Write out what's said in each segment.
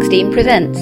16 presents.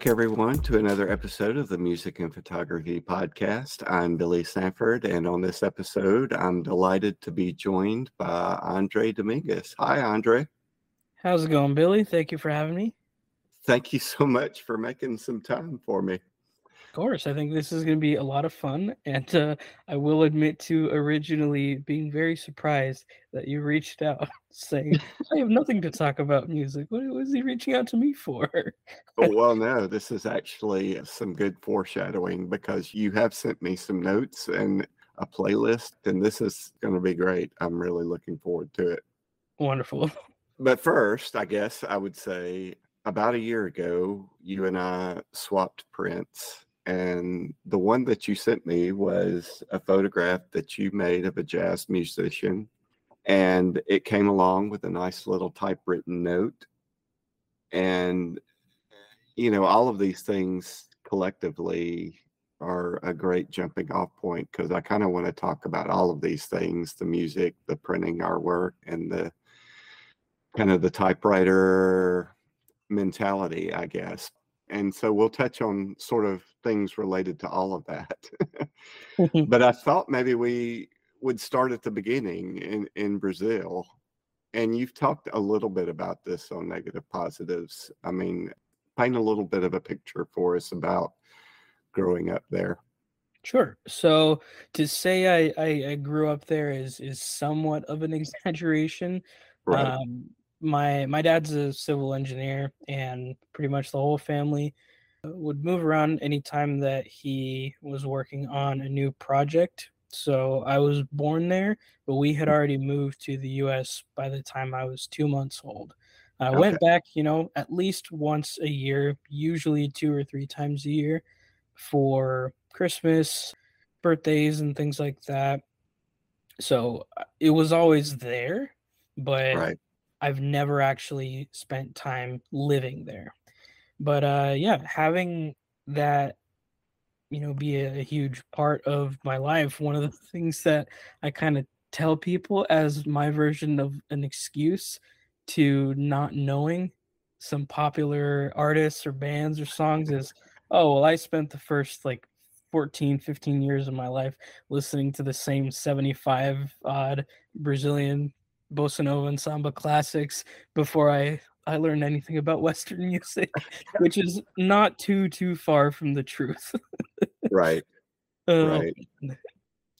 Back, everyone, to another episode of the Music and Photography Podcast. I'm Billy Sanford, and on this episode, I'm delighted to be joined by Andre Domingues. Hi, Andre. How's it going, Billy? Thank you for having me. Thank you so much for making some time for me. Of course, I think this is going to be a lot of fun, and uh, I will admit to originally being very surprised that you reached out saying, "I have nothing to talk about music. What was he reaching out to me for?" oh, well, no, this is actually some good foreshadowing because you have sent me some notes and a playlist, and this is going to be great. I'm really looking forward to it. Wonderful. But first, I guess I would say about a year ago, you and I swapped prints and the one that you sent me was a photograph that you made of a jazz musician and it came along with a nice little typewritten note. And you know all of these things collectively are a great jumping off point because i kind of want to talk about all of these things the music the printing artwork and the kind of the typewriter mentality i guess and so we'll touch on sort of things related to all of that. but I thought maybe we would start at the beginning in in Brazil. And you've talked a little bit about this on negative positives. I mean, paint a little bit of a picture for us about growing up there. Sure. So to say I, I, I grew up there is is somewhat of an exaggeration. Right. Um, my my dad's a civil engineer and pretty much the whole family uh, would move around anytime that he was working on a new project. So i was born there but we had already moved to the us by the time i was two months old. I okay. went back you know at least once a year usually two or three times a year for christmas birthdays and things like that. So uh, it was always there but right I've never actually spent time living there. But uh yeah, having that you know be a, a huge part of my life, one of the things that I kind of tell people as my version of an excuse to not knowing some popular artists or bands or songs is oh well i spent the first like 14 15 years of my life listening to the same 75 odd brazilian bossa nova and samba classics before I I learned anything about Western music, which is not too too far from the truth. right. Um, right.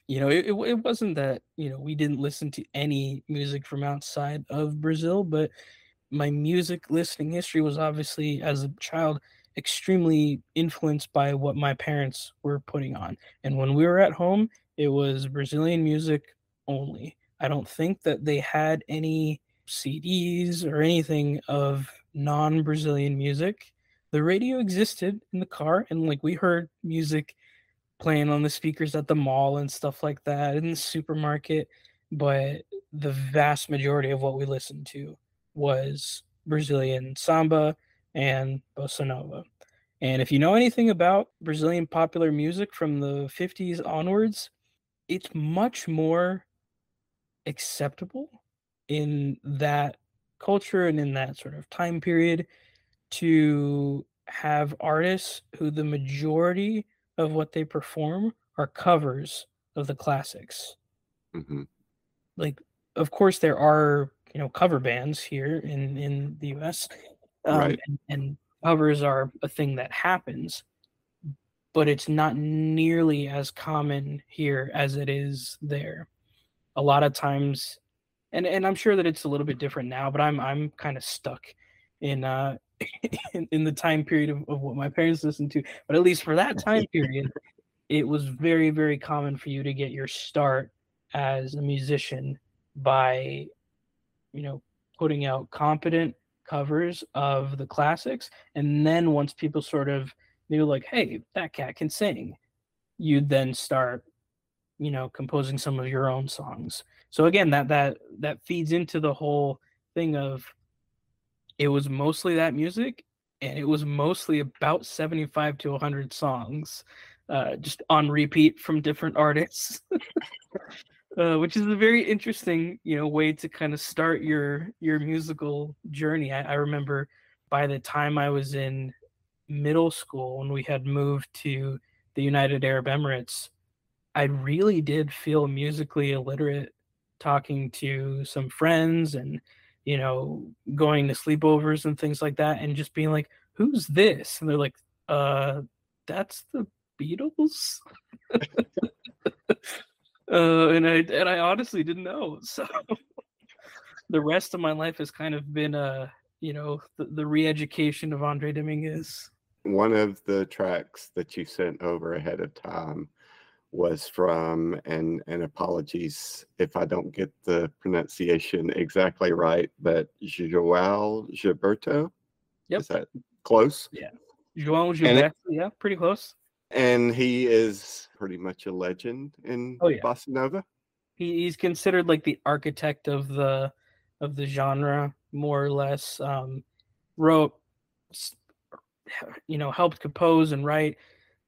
You know, it, it wasn't that you know we didn't listen to any music from outside of Brazil, but my music listening history was obviously as a child extremely influenced by what my parents were putting on. And when we were at home, it was Brazilian music only. I don't think that they had any CDs or anything of non Brazilian music. The radio existed in the car, and like we heard music playing on the speakers at the mall and stuff like that in the supermarket. But the vast majority of what we listened to was Brazilian samba and bossa nova. And if you know anything about Brazilian popular music from the 50s onwards, it's much more acceptable in that culture and in that sort of time period to have artists who the majority of what they perform are covers of the classics. Mm-hmm. Like, of course, there are you know cover bands here in in the U.S. Um, Right. and, and covers are a thing that happens, but it's not nearly as common here as it is there. A lot of times, and and I'm sure that it's a little bit different now, but I'm I'm kind of stuck in uh in, in the time period of, of what my parents listened to. But at least for that time period, it was very very common for you to get your start as a musician by you know putting out competent covers of the classics and then once people sort of knew like hey that cat can sing you'd then start you know composing some of your own songs. So again that that that feeds into the whole thing of it was mostly that music and it was mostly about 75 to 100 songs uh, just on repeat from different artists uh, which is a very interesting you know way to kind of start your your musical journey. I, I remember by the time i was in middle school when we had moved to the united arab emirates i really did feel musically illiterate talking to some friends and you know going to sleepovers and things like that and just being like who's this and they're like uh that's the beatles uh, and I and I honestly didn't know. So the rest of my life has kind of been uh you know the, the re-education of Andre Domingues. One of the tracks that you sent over ahead of time was from and and apologies if I don't get the pronunciation exactly right, but Joao Gilberto. Yep. Is that close? Yeah. João Gilberto, yeah, pretty close. And he is pretty much a legend in Oh, yeah. bossa nova. He, he's considered like the architect of the of the genre, more or less. Um, wrote, you know, helped compose and write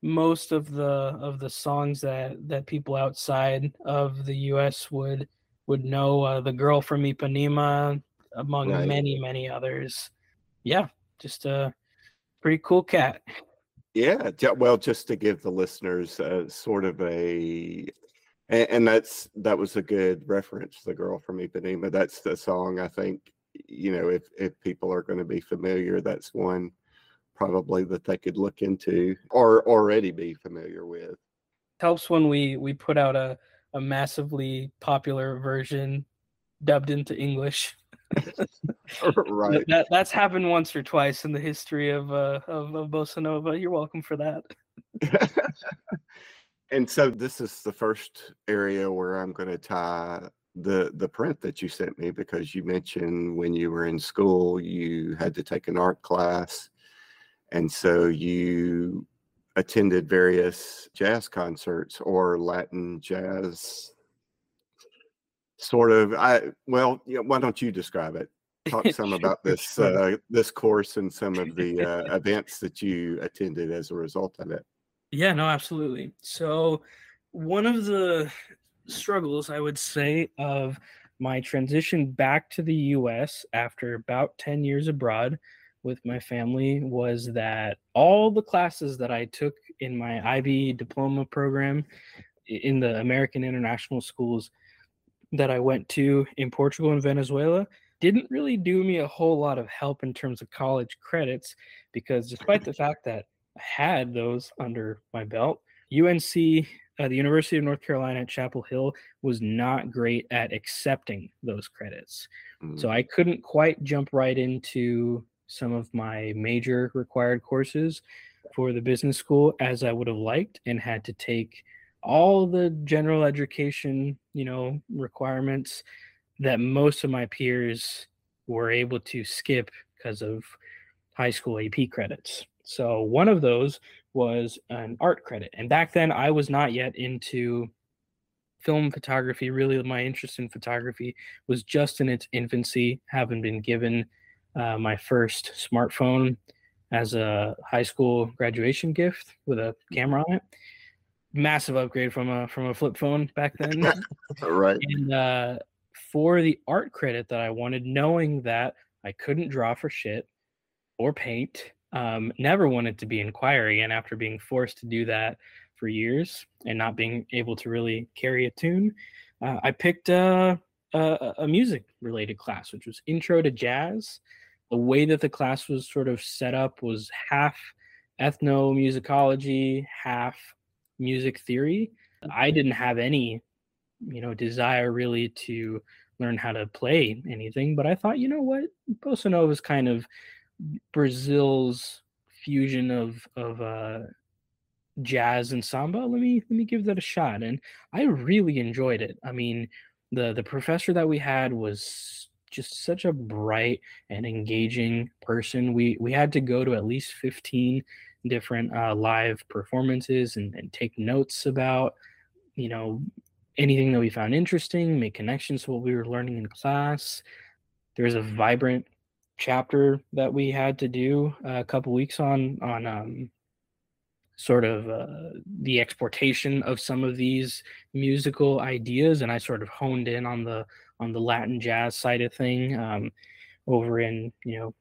most of the of the songs that that people outside of the U.S. would would know. Uh, the girl from Ipanema, among Right. many many others. Yeah, just a pretty cool cat. Yeah, well, just to give the listeners uh, sort of a, and, and that's that was a good reference. The girl from Ipanema. That's the song. I think you know if if people are going to be familiar, that's one probably that they could look into or already be familiar with. helps when we we put out a a massively popular version dubbed into English. right. That, that that's happened once or twice in the history of uh of, of bossa nova. You're welcome for that. and so this is the first area where I'm going to tie the the print that you sent me because you mentioned when you were in school you had to take an art class and so you attended various jazz concerts or Latin jazz sort of I well yeah, why don't you describe it? Talk some about this uh, this course and some of the uh, events that you attended as a result of it. Yeah, no, absolutely. So, one of the struggles I would say of my transition back to the US after about 10 years abroad with my family was that all the classes that I took in my IB diploma program in the American International Schools that I went to in Portugal and Venezuela didn't really do me a whole lot of help in terms of college credits because despite the fact that I had those under my belt, UNC, uh, the University of North Carolina at Chapel Hill, was not great at accepting those credits. So Mm. I couldn't quite jump right into some of my major required courses for the business school as I would have liked and had to take all the general education, you know, requirements that most of my peers were able to skip because of high school AP credits. So one of those was an art credit. And back then I was not yet into film photography. Really, my interest in photography was just in its infancy, having been given uh, my first smartphone as a high school graduation gift with a camera on it. Massive upgrade from a from a flip phone back then. right and uh, for the art credit that I wanted, knowing that I couldn't draw for shit or paint, um, never wanted to be in choir again after being forced to do that for years and not being able to really carry a tune. Uh, I picked uh, a, a music related class, which was Intro to Jazz. The way that the class was sort of set up was half ethnomusicology, half music theory. I didn't have any, you know, desire really to learn how to play anything, but I thought, you know what, bossa nova is kind of Brazil's fusion of of uh, jazz and samba. Let me let me give that a shot, and I really enjoyed it. I mean, the the professor that we had was just such a bright and engaging person. We we had to go to at least fifteen different uh, live performances and, and take notes about you know anything that we found interesting, make connections to what we were learning in class. There's a vibrant chapter that we had to do a couple weeks on on um, sort of uh, the exportation of some of these musical ideas, and I sort of honed in on the on the Latin jazz side of thing um, over in you know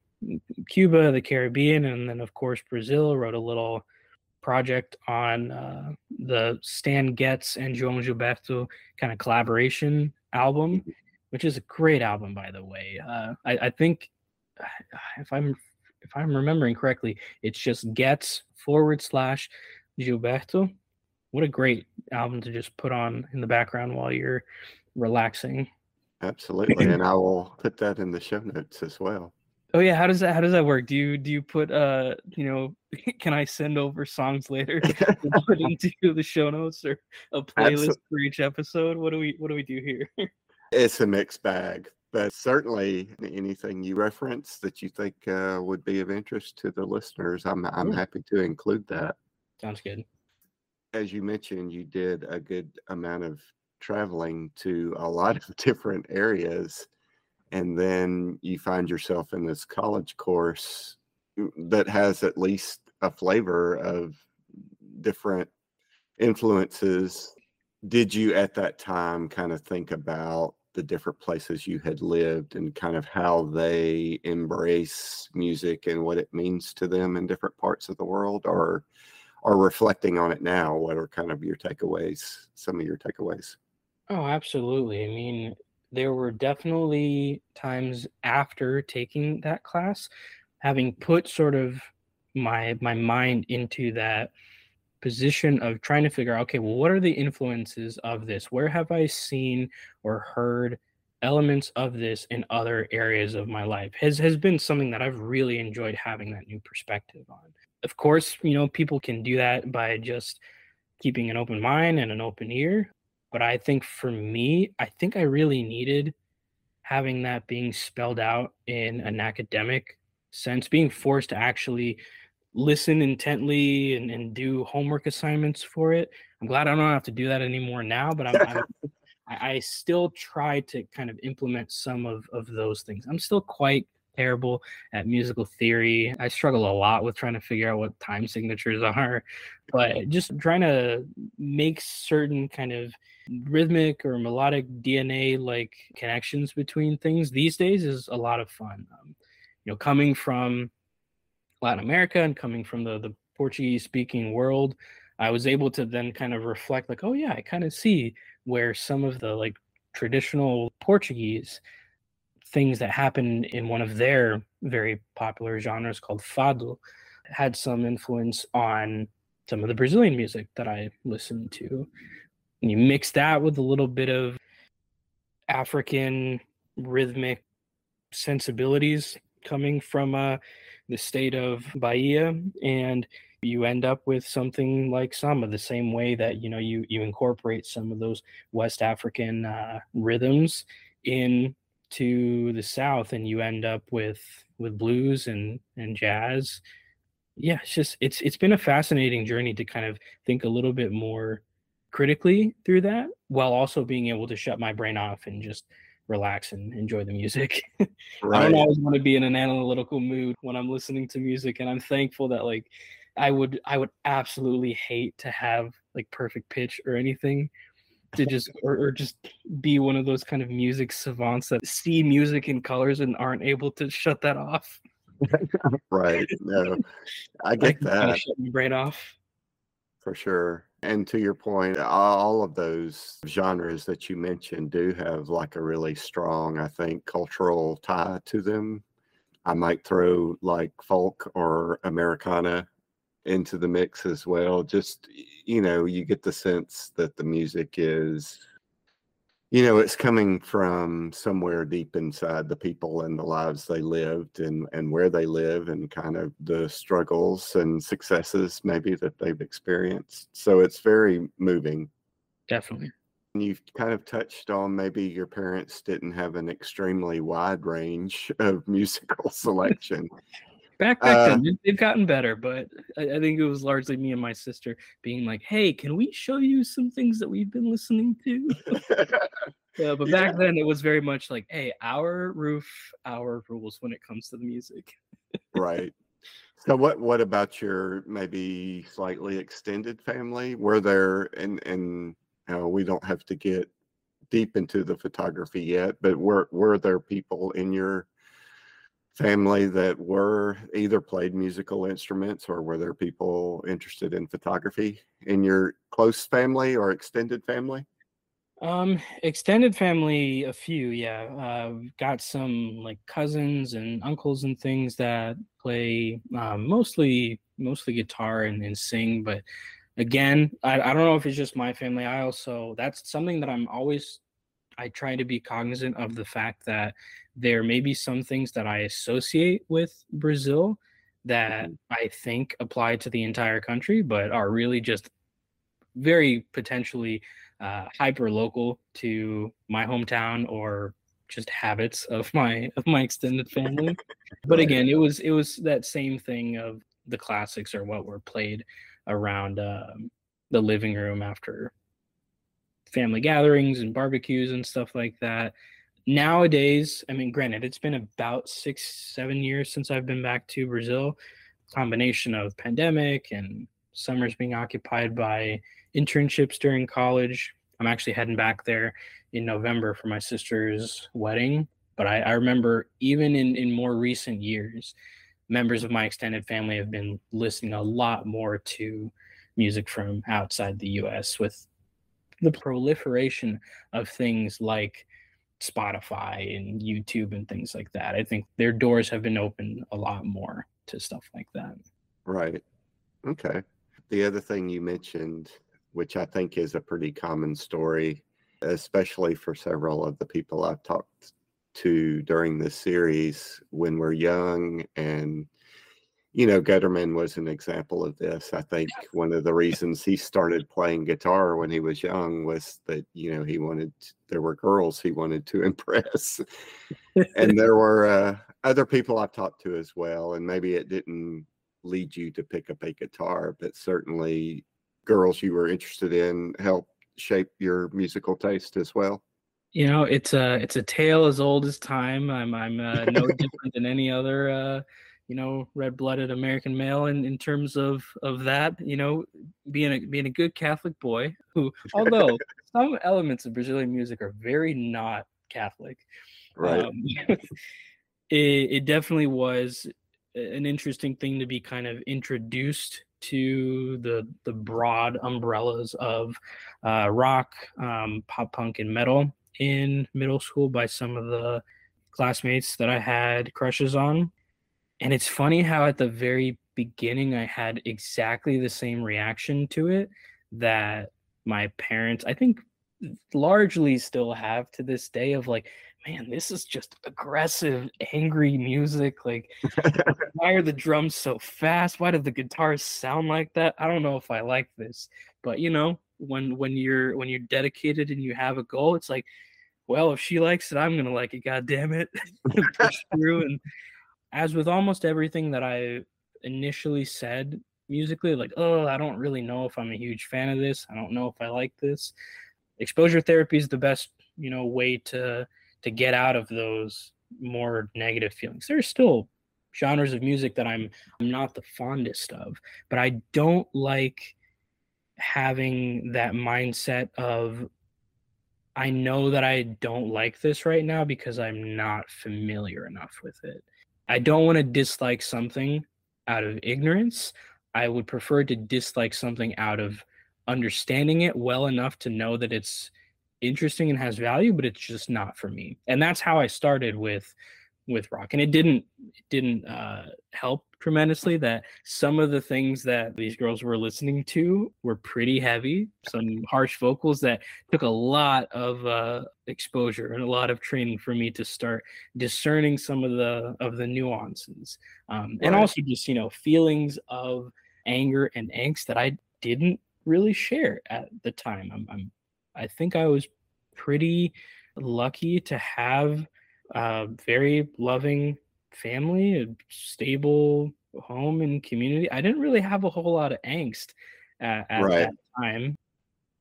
Cuba, the Caribbean, and then of course Brazil. Wrote a little project on uh, the Stan Getz and João Gilberto kind of collaboration album, mm-hmm. which is a great album, by the way. Uh, I, I, think if I'm if I'm remembering correctly, it's just Getz forward slash Gilberto. What a great album to just put on in the background while you're relaxing. Absolutely, and I will put that in the show notes as well. Oh yeah, how does that how does that work? Do you do you put uh you know can I send over songs later put into the show notes or a playlist Absolutely. for each episode? What do we what do we do here? it's a mixed bag, but certainly anything you reference that you think uh, would be of interest to the listeners, I'm I'm happy to include that. Sounds good. As you mentioned, you did a good amount of traveling to a lot of different areas and then you find yourself in this college course mm, that has at least a flavor of different influences. Did you at that time kind of think about the different places you had lived and kind of how they embrace music and what it means to them in different parts of the world or are reflecting on it now what are kind of your takeaways some of your takeaways oh absolutely i mean there were definitely times after taking that class having put sort of my my mind into that position of trying to figure out okay well what are the influences of this? Where have i seen or heard elements of this in other areas of my life? has has been something that i've really enjoyed having that new perspective on. Of course you know people can do that by just keeping an open mind and an open ear but I think for me, I think I really needed having that being spelled out in an academic sense, being forced to actually listen intently and, and do homework assignments for it. I'm glad I don't have to do that anymore now, but I'm, I'm I still try to kind of implement some of, of those things. I'm still quite terrible at musical theory. I struggle a lot with trying to figure out what time signatures are, but just trying to make certain kind of rhythmic or melodic DNA like connections between things these days is a lot of fun. Um, you know, coming from Latin America and coming from the the Portuguese speaking world, I was able to then kind of reflect like, oh yeah, I kind of see where some of the like traditional Portuguese things that happened in one of their very popular genres called fado had some influence on some of the Brazilian music that I listened to. And you mix that with a little bit of African rhythmic sensibilities coming from uh, the state of Bahia, and you end up with something like samba, the same way that you know you you incorporate some of those West African uh, rhythms into the South, and you end up with with blues and and jazz. Yeah, it's just it's it's been a fascinating journey to kind of think a little bit more critically through that while also being able to shut my brain off and just relax and enjoy the music. Right. I don't always want to be in an analytical mood when I'm listening to music and I'm thankful that like I would I would absolutely hate to have like perfect pitch or anything to just or, or just be one of those kind of music savants that see music in colors and aren't able to shut that off. right. No. I get that. Shut my brain off. For sure And to your point, all of those genres that you mentioned do have like a really strong, I think, cultural tie to them. I might throw like folk or Americana into the mix as well. Just, you know, you get the sense that the music is you know it's coming from somewhere deep inside the people and the lives they lived and and where they live and kind of the struggles and successes maybe that they've experienced. So it's very moving. Definitely. You've kind of touched on maybe your parents didn't have an extremely wide range of musical selection back back uh, then they've gotten better but I, I, think it was largely me and my sister being like hey can we show you some things that we've been listening to? Yeah but back yeah. then it was very much like hey our roof our rules when it comes to the music. Right. So what what about your maybe slightly extended family? Were there and and you know, we don't have to get deep into the photography yet but were were there people in your family that were either played musical instruments or were there people interested in photography in your close family or extended family? Um, extended family, a few, yeah. Uh, got some like cousins and uncles and things that play um, mostly mostly guitar and, and sing. But again, I, I don't know if it's just my family. I also that's something that I'm always I try to be cognizant of the fact that there may be some things that I associate with Brazil that mm-hmm. I think apply to the entire country, but are really just very potentially uh, hyper local to my hometown or just habits of my of my extended family. but again, it was it was that same thing of the classics are what were played around um, the living room after family gatherings and barbecues and stuff like that nowadays, I mean, granted, it's been about six, seven years since I've been back to Brazil. Combination of pandemic and summers being occupied by internships during college. I'm actually heading back there in November for my sister's wedding. But I, I remember even in, in more recent years, members of my extended family have been listening a lot more to music from outside the US with the proliferation of things like Spotify and YouTube and things like that. I think their doors have been open a lot more to stuff like that. Right. Okay. The other thing you mentioned, which I think is a pretty common story, especially for several of the people I've talked to during this series, when we're young and you know, Gutterman was an example of this. I think one of the reasons he started playing guitar when he was young was that, you know, he wanted, there were girls he wanted to impress. and there were uh, other people I've talked to as well. And maybe it didn't lead you to pick up a guitar, but certainly girls you were interested in helped shape your musical taste as well. You know, it's a it's a tale as old as time. I'm I'm uh, no different than any other uh, you know red-blooded American male in, in terms of of that you know being a being a good Catholic boy who although some elements of Brazilian music are very not Catholic right um, it, it definitely was an interesting thing to be kind of introduced to the the broad umbrellas of uh, rock, um, pop punk, and metal in middle school by some of the classmates that I had crushes on. And it's funny how at the very beginning I had exactly the same reaction to it that my parents, I think, largely still have to this day of like, man, this is just aggressive, angry music. Like, why are the drums so fast? Why do the guitars sound like that? I don't know if I like this. But you know, when when you're when you're dedicated and you have a goal, it's like, well, if she likes it, I'm gonna like it. God damn it, push through and as with almost everything that I initially said musically, like, oh, I don't really know if I'm a huge fan of this. I don't know if I like this. Exposure therapy is the best, you know, way to to get out of those more negative feelings. There's still genres of music that I'm I'm not the fondest of, but I don't like having that mindset of I know that I don't like this right now because I'm not familiar enough with it. I don't want to dislike something out of ignorance. I would prefer to dislike something out of understanding it well enough to know that it's interesting and has value, but it's just not for me. And that's how I started with with rock. And it didn't it didn't uh, help tremendously that some of the things that these girls were listening to were pretty heavy, some harsh vocals that took a lot of uh, exposure and a lot of training for me to start discerning some of the of the nuances, um, and also just you know feelings of anger and angst that I didn't really share at the time. I'm, I'm I think I was pretty lucky to have a very loving family, a stable home and community. I didn't really have a whole lot of angst at, at right. that time.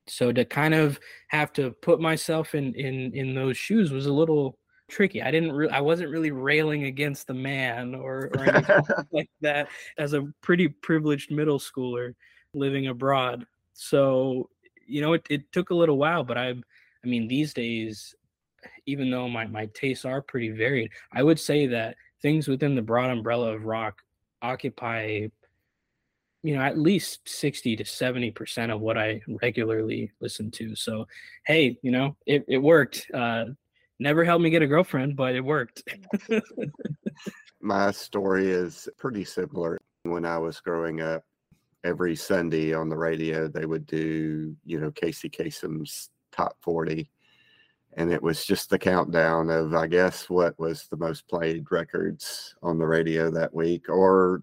So to kind of have to put myself in in in those shoes was a little tricky. I didn't really I wasn't really railing against the man or, or anything like that as a pretty privileged middle schooler living abroad. So, you know, it, it took a little while, but I I mean these days even though my, my tastes are pretty varied, I would say that things within the broad umbrella of rock occupy you know at least 60 to 70 percent of what i regularly listen to. So hey you know it, it worked. Uh never helped me get a girlfriend but it worked. My story is pretty similar. When i was growing up every sunday on the radio they would do you know casey kasem's top 40 and it was just the countdown of i guess what was the most played records on the radio that week or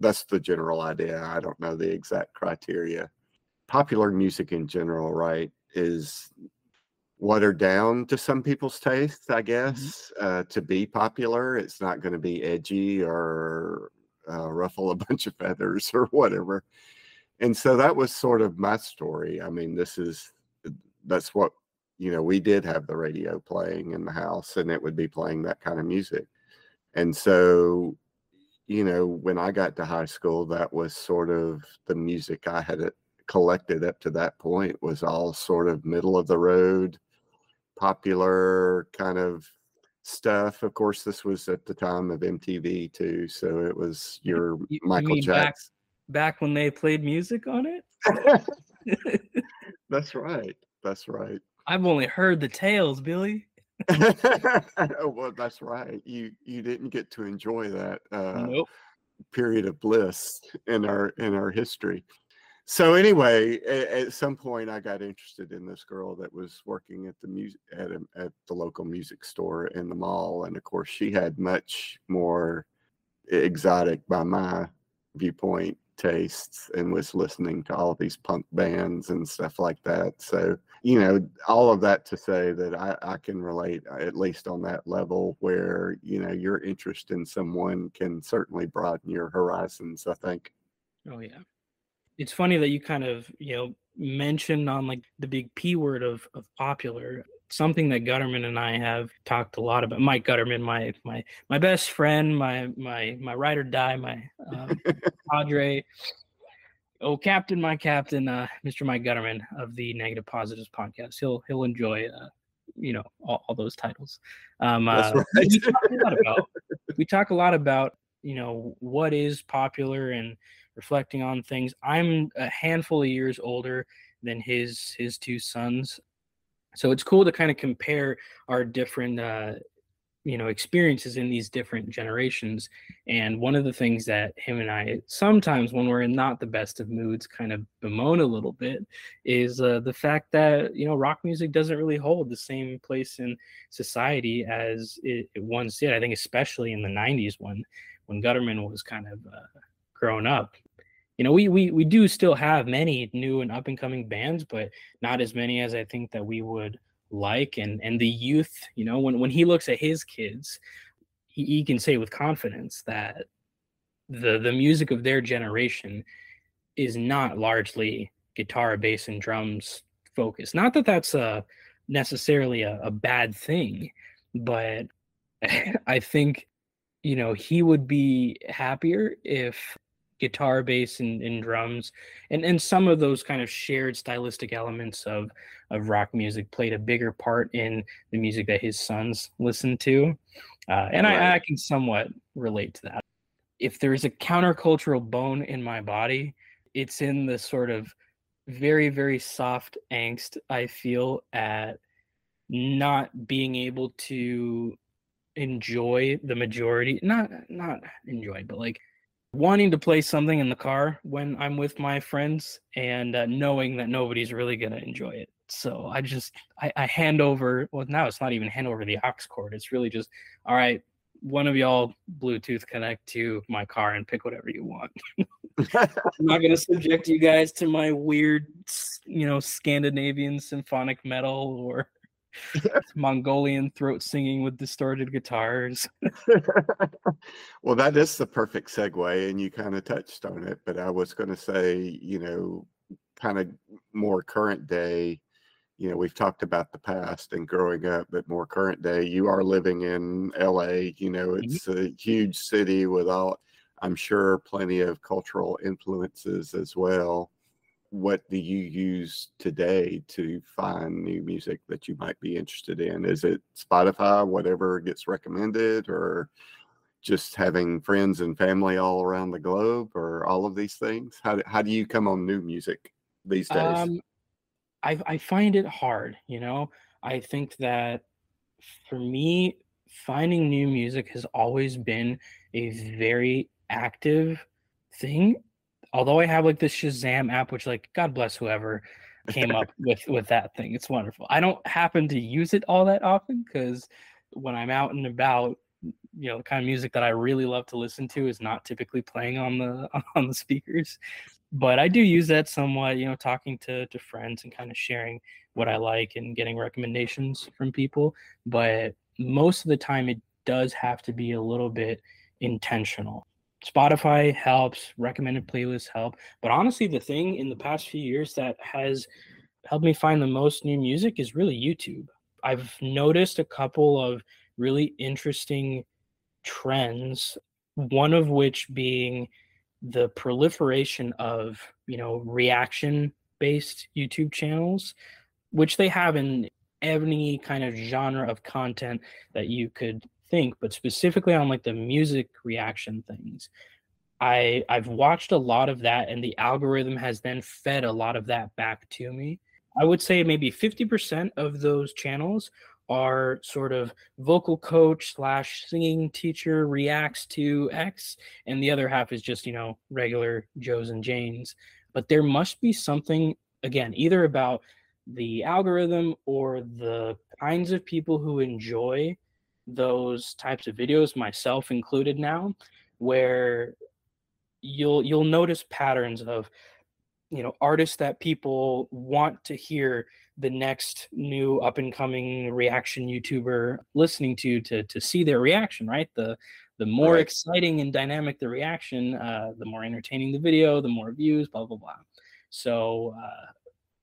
that's the general idea i don't know the exact criteria popular music in general right is watered down to some people's taste i mm-hmm. guess mm-hmm. uh, to be popular it's not going to be edgy or uh, ruffle a bunch of feathers or whatever and so that was sort of my story i mean this is that's what you know, we did have the radio playing in the house and it would be playing that kind of music. And so, you know, when I got to high school, that was sort of the music I had uh, collected up to that point was all sort of middle of the road, popular kind of stuff. Of course, this was at the time of MTV too, so it was your you, Michael you Jackson. Back, back when they played music on it. That's right. That's right. I've only heard the tales, Billy. oh, well, that's right. You you didn't get to enjoy that uh, nope. period of bliss in our in our history. So anyway, at, at, some point, I got interested in this girl that was working at the music at a, at the local music store in the mall, and of course, she had much more exotic, by my viewpoint, tastes, and was listening to all these punk bands and stuff like that. So you know, all of that to say that I, I can relate uh, at least on that level where, you know, your interest in someone can certainly broaden your horizons, I think. Oh, yeah. It's funny that you kind of, you know, mentioned on like the big P word of, of popular something that Gutterman and I have talked a lot about. Mike Gutterman, my my my best friend, my my my ride or die, my uh, Padre, oh captain my captain uh, mr mike gutterman of the negative positives podcast he'll he'll enjoy uh, you know all, all those titles um uh, right. we, talk a lot about, we talk a lot about you know what is popular and reflecting on things i'm a handful of years older than his his two sons so it's cool to kind of compare our different uh, you know experiences in these different generations and one of the things that him and i sometimes when we're in not the best of moods kind of bemoan a little bit is uh, the fact that you know rock music doesn't really hold the same place in society as it, it once did i think especially in the 90s when when gutterman was kind of uh, growing up you know we, we we do still have many new and up and coming bands but not as many as i think that we would like and and the youth you know when when he looks at his kids he, he can say with confidence that the the music of their generation is not largely guitar bass and drums focused. Not that that's a necessarily a, a bad thing but i think you know he would be happier if guitar bass and, and drums and and some of those kind of shared stylistic elements of of rock music played a bigger part in the music that his sons listened to uh, and right. I, I can somewhat relate to that if there's a countercultural bone in my body it's in the sort of very very soft angst I feel at not being able to enjoy the majority not not enjoy but like wanting to play something in the car when I'm with my friends and uh, knowing that nobody's really going to enjoy it. So I just I, I, hand over. Well, now it's not even hand over the aux cord. It's really just all right. One of y'all Bluetooth connect to my car and pick whatever you want. I'm not going to subject you guys to my weird, you know, Scandinavian symphonic metal or Mongolian throat singing with distorted guitars. well, that is the perfect segue, and you kind of touched on it. But I was going to say, you know, kind of more current day. You know, we've talked about the past and growing up, but more current day. You are living in LA. You know, mm-hmm. it's mm-hmm. a huge city with all, I'm sure, plenty of cultural influences as well what do you use today to find new music that you might be interested in? Is it Spotify, whatever gets recommended, or just having friends and family all around the globe, or all of these things? How do, how do you come on new music these days? Um, I, I find it hard, you know. I think that for me, finding new music has always been a very active thing although I have like this Shazam app, which like God bless whoever came up with with that thing. It's wonderful. I don't happen to use it all that often because when I'm out and about, you know, the kind of music that I really love to listen to is not typically playing on the on the speakers. But I do use that somewhat, you know, talking to to friends and kind of sharing what I like and getting recommendations from people. But most of the time it does have to be a little bit intentional Spotify helps, recommended playlists help. But honestly, the thing in the past few years that has helped me find the most new music is really YouTube. I've noticed a couple of really interesting trends, one of which being the proliferation of, you know, reaction based YouTube channels, which they have in any kind of genre of content that you could think, but specifically on like the music reaction things. I I've watched a lot of that and the algorithm has then fed a lot of that back to me. I would say maybe 50% of those channels are sort of vocal coach slash singing teacher reacts to X, and the other half is just, you know, regular Joes and Janes. But there must be something, again, either about the algorithm or the kinds of people who enjoy those types of videos, myself included now, where you'll you'll notice patterns of you know artists that people want to hear the next new up and coming reaction youtuber listening to to to see their reaction right the the more right. exciting and dynamic the reaction uh, the more entertaining the video the more views blah blah blah so uh,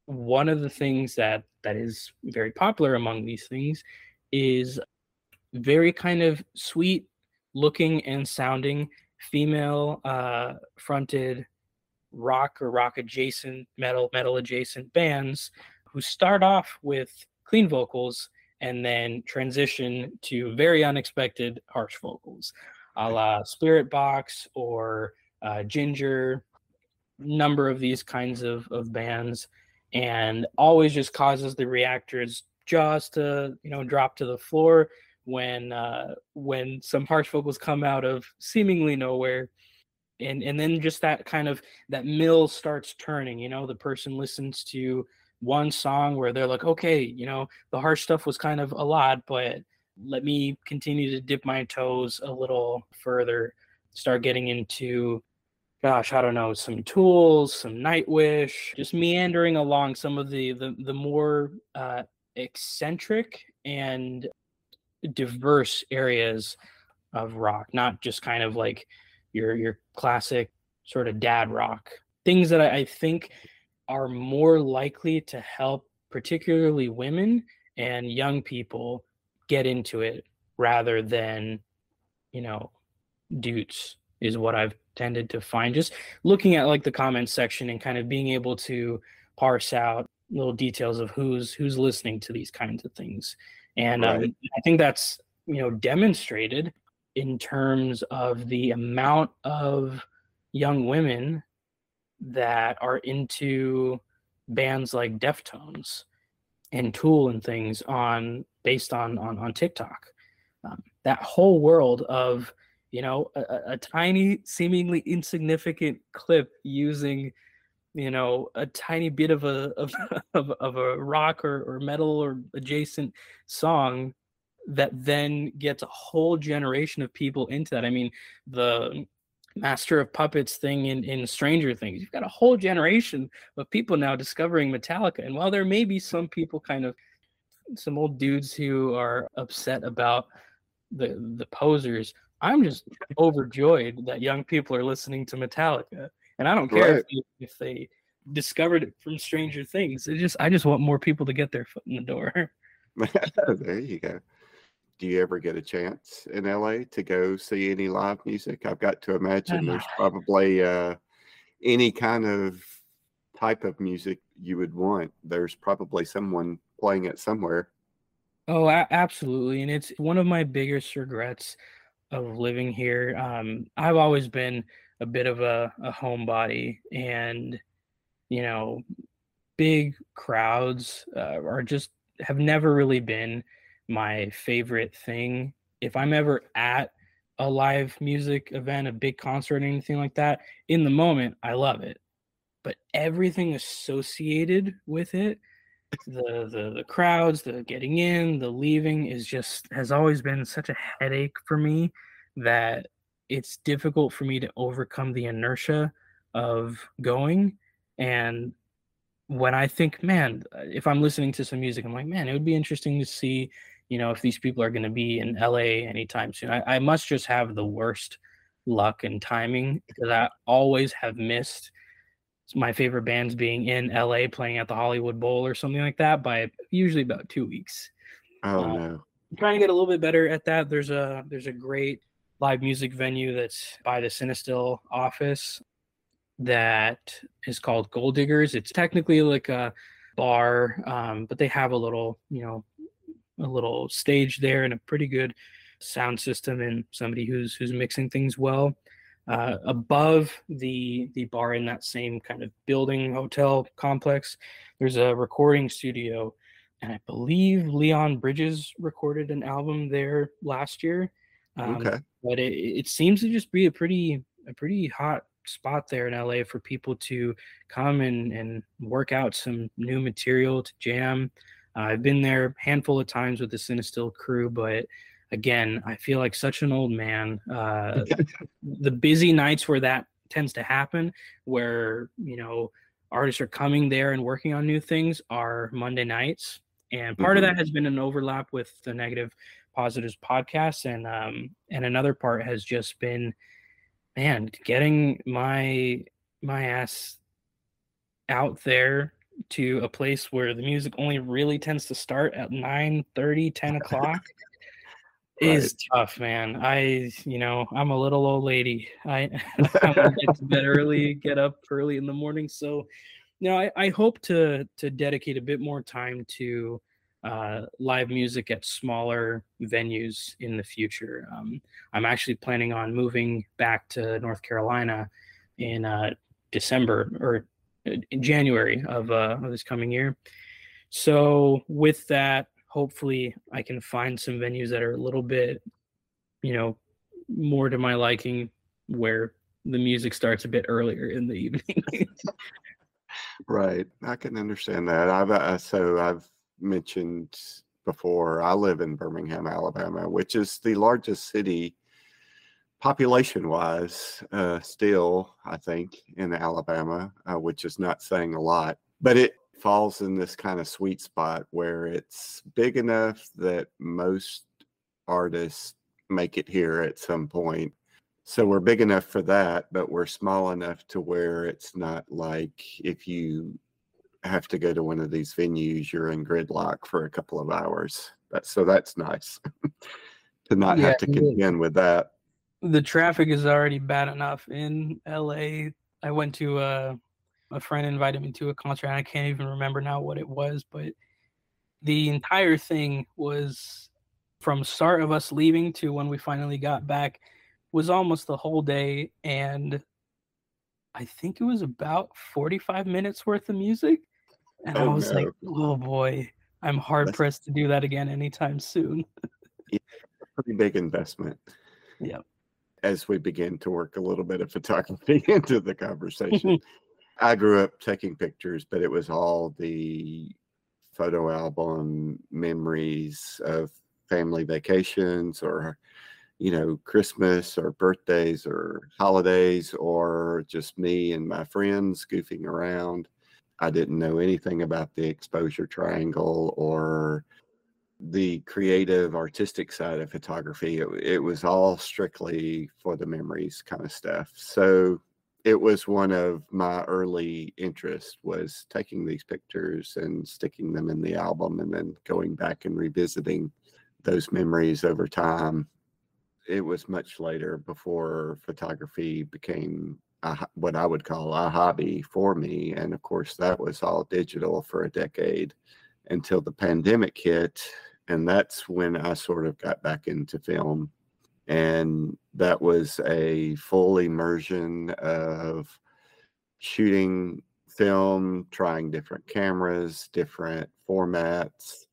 one of the things that that is very popular among these things is very kind of sweet looking and sounding female uh, fronted rock or rock adjacent metal metal adjacent bands who start off with clean vocals and then transition to very unexpected harsh vocals a la Spiritbox or uh, Jinjer number of these kinds of, of bands and always just causes the reactors jaws to you know drop to the floor when uh, when some harsh vocals come out of seemingly nowhere and and then just that kind of that mill starts turning you know the person listens to one song where they're like okay you know the harsh stuff was kind of a lot but let me continue to dip my toes a little further start getting into gosh i don't know some tools some nightwish just meandering along some of the the, the more uh eccentric and diverse areas of rock, not just kind of like your your classic sort of dad rock. Things that I, I think are more likely to help particularly women and young people get into it rather than you know dudes is what I've tended to find just looking at like the comments section and kind of being able to parse out little details of who's who's listening to these kinds of things and right. um, I think that's you know demonstrated in terms of the amount of young women that are into bands like Deftones and Tool and things on based on on on TikTok. Um, that whole world of you know a, a, tiny, seemingly insignificant clip using you know a tiny bit of a of, of, of a rock or, or metal or adjacent song that then gets a whole generation of people into that. I mean, the master of puppets thing in, in Stranger Things. You've got a whole generation of people now discovering Metallica. And while there may be some people kind of some old dudes who are upset about the the posers, I'm just overjoyed that young people are listening to Metallica. And I don't care right. if, they, if they discovered it from Stranger Things. It just I just want more people to get their foot in the door. there you go do you ever get a chance in LA to go see any live music? I've got to imagine there's probably uh, any kind of type of music you would want. There's probably someone playing it somewhere. Oh, absolutely. And it's one of my biggest regrets of living here. Um, I've always been a bit of a, a homebody and, you know, big crowds uh, are just have never really been my favorite thing. If I'm ever at a live music event, a big concert, or anything like that, in the moment, I love it. But everything associated with it, the the the crowds, the getting in, the leaving is just has always been such a headache for me that it's difficult for me to overcome the inertia of going and when I think, man, if I'm listening to some music, I'm like, man, it would be interesting to see you know, if these people are going to be in LA anytime soon. I, I must just have the worst luck and timing because I always have missed my favorite bands being in LA playing at the Hollywood Bowl or something like that by usually about two weeks. Oh uh, no. I'm trying to get a little bit better at that. There's a there's a great live music venue that's by the Cinestill office that is called Gold Diggers. It's technically like a bar, um, but they have a little, you know, a little stage there and a pretty good sound system and somebody who's who's mixing things well. Uh, above the the bar in that same kind of building hotel complex, there's a recording studio, and I believe Leon Bridges recorded an album there last year. Um, okay, but it, it seems to just be a pretty a pretty hot spot there in LA for people to come and and work out some new material to jam. Uh, I've been there a handful of times with the Cinestill crew, but again, I feel like such an old man. Uh, the busy nights where that tends to happen, where you know artists are coming there and working on new things, are Monday nights, and part mm-hmm. of that has been an overlap with the Negative Positives podcast, and um, and another part has just been, man, getting my my ass out there to a place where the music only really tends to start at 9 30 10 o'clock right. is tough man. I you know i'm a little old lady. I, I get to bed early get up early in the morning. So you know I, I hope to to dedicate a bit more time to uh, live music at smaller venues in the future um, i'm actually planning on moving back to north carolina in uh, december or in January of, uh, of this coming year. So with that, hopefully I can find some venues that are a little bit, you know, more to my liking, where the music starts a bit earlier in the evening. right, I can understand that. I've uh, so I've mentioned before I live in Birmingham, Alabama, which is the largest city population wise, uh, still, I think, in Alabama, uh, which is not saying a lot, but it falls in this kind of sweet spot where it's big enough that most artists make it here at some point. So we're big enough for that, but we're small enough to where it's not like if you have to go to one of these venues, you're in gridlock for a couple of hours. So that's nice to not yeah, have to contend with that the traffic is already bad enough in LA. I went to a a friend invited me to a concert and I can't even remember now what it was, but the entire thing was from start of us leaving to when we finally got back was almost the whole day and I think it was about 45 minutes worth of music. And oh, I was no. like, oh boy, I'm hard That's... pressed to do that again anytime soon. yeah, pretty big investment. Yeah. As we begin to work a little bit of photography into the conversation, I grew up taking pictures, but it was all the photo album memories of family vacations or you know, Christmas or birthdays or holidays or just me and my friends goofing around. I didn't know anything about the exposure triangle or the creative artistic side of photography. It, it was all strictly for the memories kind of stuff. So it was one of my early interests was taking these pictures and sticking them in the album and then going back and revisiting those memories over time it was much later before photography became a, what I would call a hobby for me. And of course, that was all digital for a decade until the pandemic hit. And that's when I sort of got back into film. And that was a full immersion of shooting film, trying different cameras, different formats,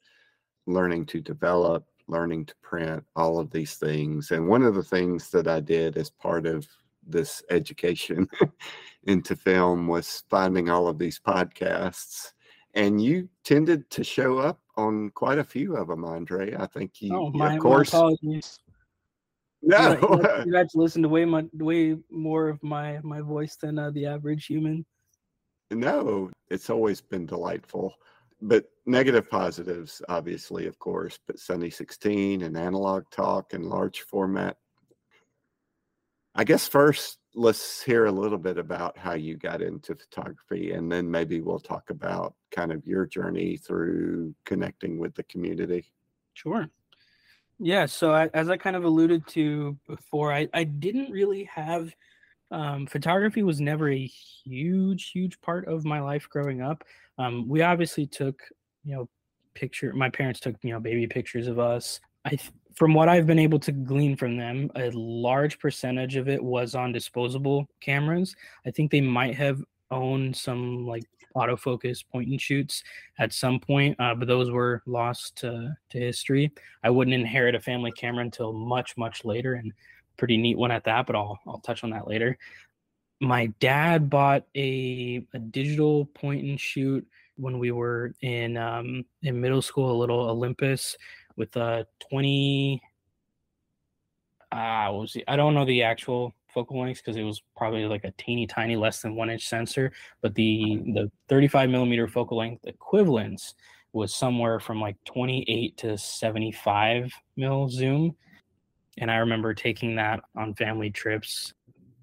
learning to develop learning to print, all of these things. And one of the things that I did as part of this education into film was finding all of these podcasts. And you tended to show up on quite a few of them, Andre. I think you, oh, my, of course. My apologies. No, you, had to listen to way my way more of my my voice than uh, the average human. No, it's always been delightful but negative positives, obviously, of course, but Sunny 16 and analog talk and large format. I guess first, let's hear a little bit about how you got into photography, and then maybe we'll talk about kind of your journey through connecting with the community. Sure. Yeah. So, I, as I kind of alluded to before, I, I didn't really have um, photography was never a huge, huge part of my life growing up. Um, we obviously took, you know, picture. My parents took, you know, baby pictures of us. I, from what I've been able to glean from them, a large percentage of it was on disposable cameras. I think they might have owned some like autofocus point and shoots at some point, uh, but those were lost to, to history. I wouldn't inherit a family camera until much, much later, and pretty neat one at that. But I'll I'll touch on that later my dad bought a, a digital point and shoot when we were in um, in middle school, a little Olympus with a 20 ah uh, was I don't know the actual focal length because it was probably like a teeny tiny less than one inch sensor, but the the 35 millimeter focal length equivalence was somewhere from like 28 to 75 mil zoom. And I remember taking that on family trips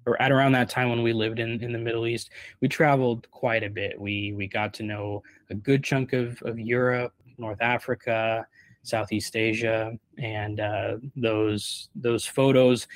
or at around that time when we lived in, in the Middle East, we traveled quite a bit. We we got to know a good chunk of, of Europe, North Africa, Southeast Asia, and uh, those those photos.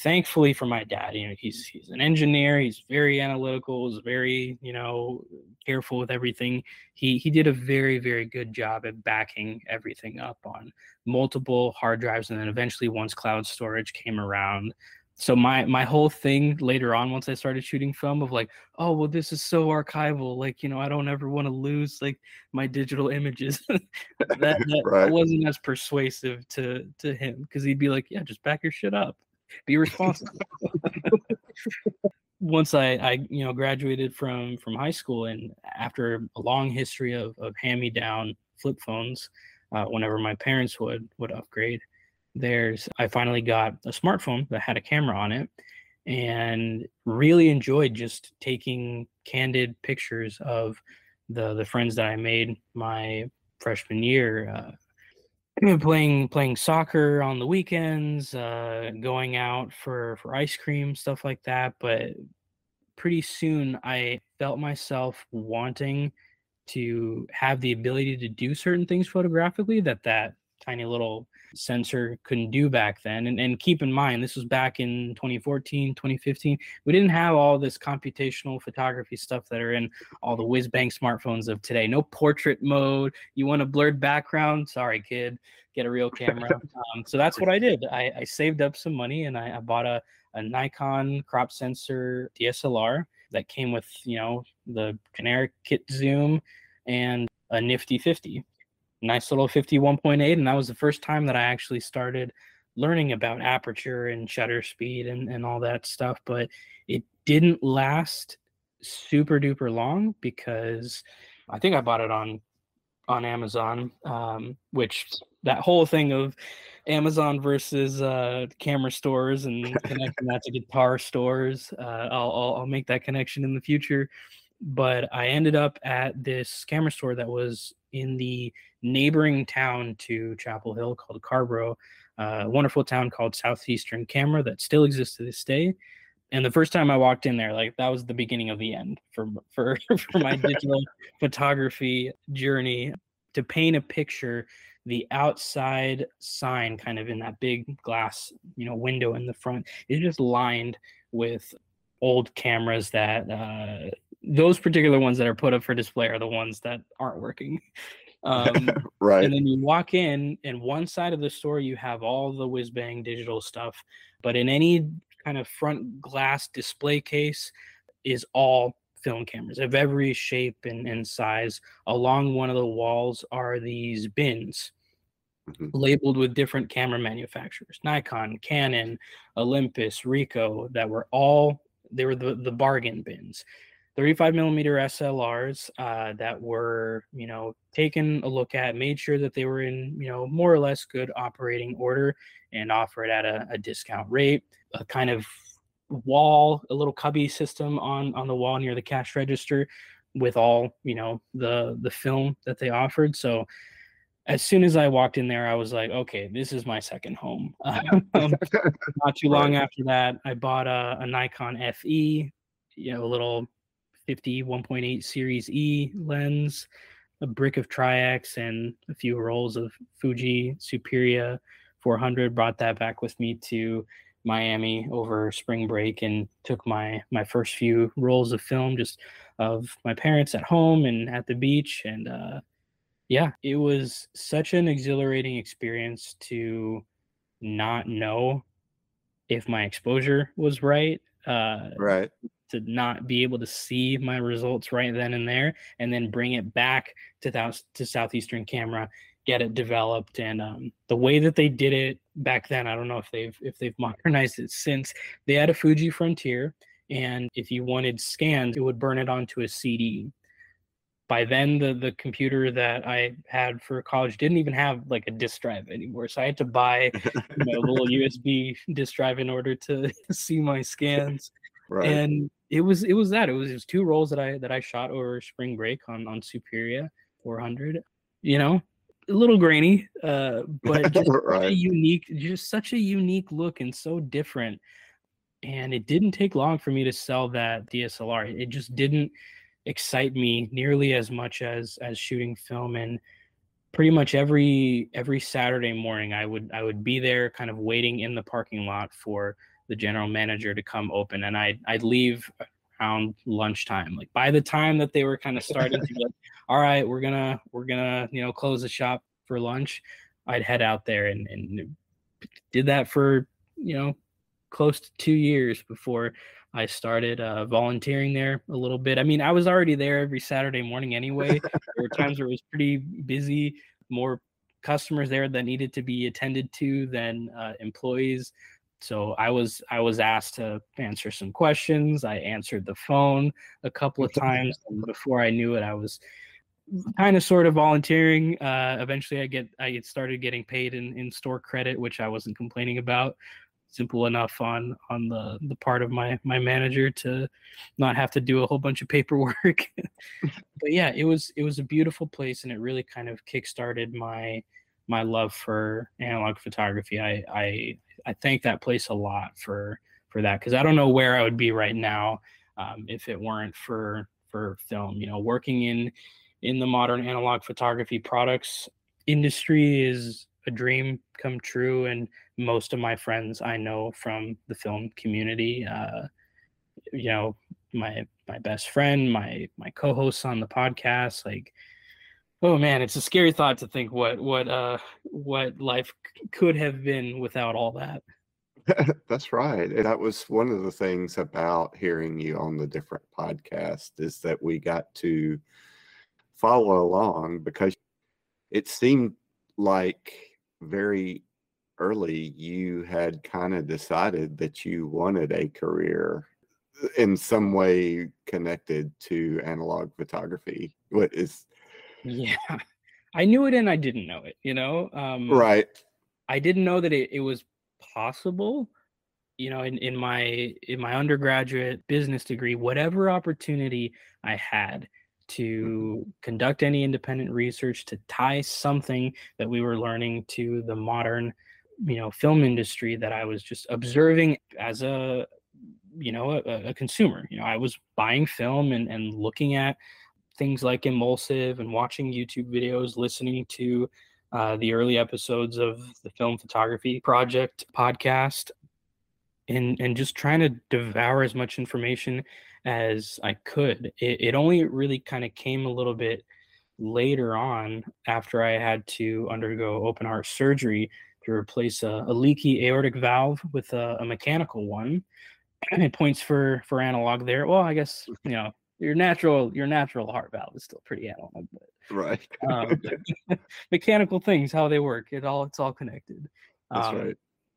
Thankfully for my dad, you know, he's he's an engineer. He's very analytical. He's very you know careful with everything. He he did a very very good job at backing everything up on multiple hard drives, and then eventually once cloud storage came around, so my my whole thing later on once i started shooting film of like oh well this is so archival like you know i don't ever want to lose like my digital images that, that, right. that, wasn't as persuasive to to him because he'd be like yeah just back your shit up be responsible. Once I, I you know graduated from from high school and after a long history of, of hand me down flip phones uh, whenever my parents would would upgrade there's I finally got a smartphone that had a camera on it and really enjoyed just taking candid pictures of the the friends that I made my freshman year uh, playing playing soccer on the weekends uh, going out for for ice cream stuff like that but pretty soon I felt myself wanting to have the ability to do certain things photographically that that tiny little sensor couldn't do back then. And, and keep in mind, this was back in 2014, 2015. We didn't have all this computational photography stuff that are in all the whiz bang smartphones of today. No portrait mode. You want a blurred background? Sorry, kid. Get a real camera. um, so that's what I did. I, I saved up some money and I, I bought a, a Nikon crop sensor DSLR that came with, you know, the generic kit zoom and a nifty 50 nice little 51.8 and that was the first time that i actually started learning about aperture and shutter speed and, and all that stuff but it didn't last super duper long because i think i bought it on on amazon um, which that whole thing of amazon versus uh, camera stores and connecting that to guitar stores uh, I'll, I'll, I'll make that connection in the future but i ended up at this camera store that was in the neighboring town to Chapel Hill called Carrboro, uh, a wonderful town called Southeastern Camera that still exists to this day. And the first time I walked in there, like that was the beginning of the end for for for my digital photography journey. To paint a picture, the outside sign, kind of in that big glass, you know, window in the front, is just lined with old cameras that uh, those particular ones that are put up for display are the ones that aren't working. Um, right. And then you walk in, and one side of the store you have all the whiz bang digital stuff, but in any kind of front glass display case is all film cameras of every shape and, and size. Along one of the walls are these bins mm-hmm. labeled with different camera manufacturers Nikon, Canon, Olympus, Ricoh, that were all, they were the, the bargain bins. 35 millimeter SLRs uh, that were, you know, taken a look at, made sure that they were in, you know, more or less good operating order and offered at a, a discount rate. A kind of wall, a little cubby system on on the wall near the cash register with all, you know, the the film that they offered. So as soon as I walked in there, I was like, okay, this is my second home. Um, not too long after that, I bought a, a Nikon FE, you know, a little 50 1.8 series E lens, a brick of Tri-X, and a few rolls of Fuji Superia 400. Brought that back with me to Miami over spring break and took my my first few rolls of film just of my parents at home and at the beach and uh yeah it was such an exhilarating experience to not know if my exposure was right uh right to not be able to see my results right then and there and then bring it back to th- to southeastern camera get it developed and um, the way that they did it back then i don't know if they've if they've modernized it since they had a fuji frontier and if you wanted scans it would burn it onto a cd by then the the computer that i had for college didn't even have like a disk drive anymore so i had to buy you know, a little usb disk drive in order to see my scans right. and it was it was that it was, it was two rolls that I that I shot over spring break on on Superia 400. You know, a little grainy, uh, but just right. a unique, just such a unique look and so different. And it didn't take long for me to sell that DSLR. It just didn't excite me nearly as much as as shooting film and pretty much every every Saturday morning I would I would be there kind of waiting in the parking lot for the general manager to come open and I'd, I'd leave around lunchtime like by the time that they were kind of starting to get all right we're gonna we're gonna you know close the shop for lunch i'd head out there and, and did that for you know close to two years before i started uh, volunteering there a little bit. I mean i was already there every saturday morning anyway. There were times where it was pretty busy more customers there that needed to be attended to than uh, employees so i was i was asked to answer some questions. I answered the phone a couple of times and before i knew it i was kind of sort of volunteering uh, eventually i get i started getting paid in, in store credit which i wasn't complaining about. Simple enough on on the the part of my my manager to not have to do a whole bunch of paperwork. But yeah it was it was a beautiful place and it really kind of kick-started my my love for analog photography i i I thank that place a lot for for that because I don't know where I would be right now um, if it weren't for for film. You know, working in in the modern analog photography products industry is a dream come true, and most of my friends I know from the film community. Uh, you know, my my best friend, my my co-hosts on the podcast, like oh man it's a scary thought to think what what uh what life could have been without all that that's right and that was one of the things about hearing you on the different podcasts is that we got to follow along because it seemed like very early you had kind of decided that you wanted a career in some way connected to analog photography. What is yeah. I knew it and I didn't know it, you know? Um, right. I didn't know that it, it was possible. You know, in, in my in my undergraduate business degree, whatever opportunity I had mm-hmm. to conduct any independent research to tie something that we were learning to the modern you know film industry that i was just observing as a you know a, a, consumer you know i was buying film and, and looking at things like emulsive and watching youtube videos listening to uh, the early episodes of the film photography project podcast and and just trying to devour as much information as i could it, it only really kind of came a little bit later on after i had to undergo open heart surgery to replace a, a leaky aortic valve with a, a mechanical one it points for for analog there. Well, I guess you know your natural your natural heart valve is still pretty analog, but right. um, mechanical things, how they work, it all it's all connected. That's um, right.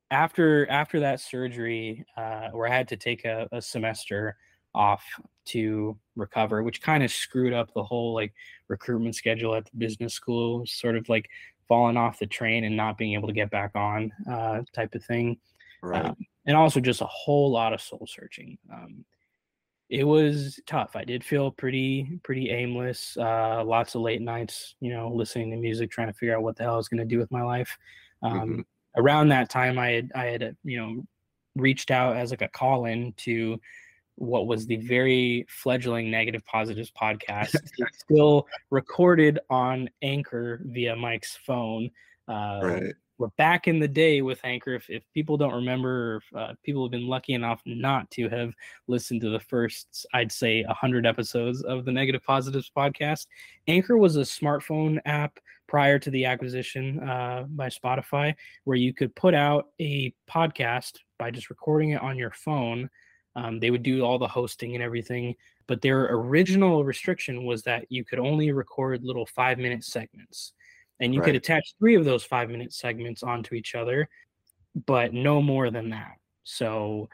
After after that surgery, uh, where I had to take a, a semester off to recover, which kind of screwed up the whole like recruitment schedule at the business school, sort of like falling off the train and not being able to get back on uh, type of thing. Right. Um, and also just a whole lot of soul searching. Um, it was tough. I did feel pretty pretty aimless. Uh, lots of late nights, you know, listening to music, trying to figure out what the hell I was going to do with my life. Um, mm-hmm. Around that time, I had I had you know reached out as like a call in to what was the very fledgling negative positives podcast still recorded on anchor via mike's phone uh, right we're back in the day with Anchor. If, if people don't remember, if uh, people have been lucky enough not to have listened to the first, I'd say, 100 episodes of the Negative Positives podcast, Anchor was a smartphone app prior to the acquisition uh, by Spotify where you could put out a podcast by just recording it on your phone. Um, they would do all the hosting and everything. But their original restriction was that you could only record little five minute segments and you right. could attach three of those five minute segments onto each other but no more than that so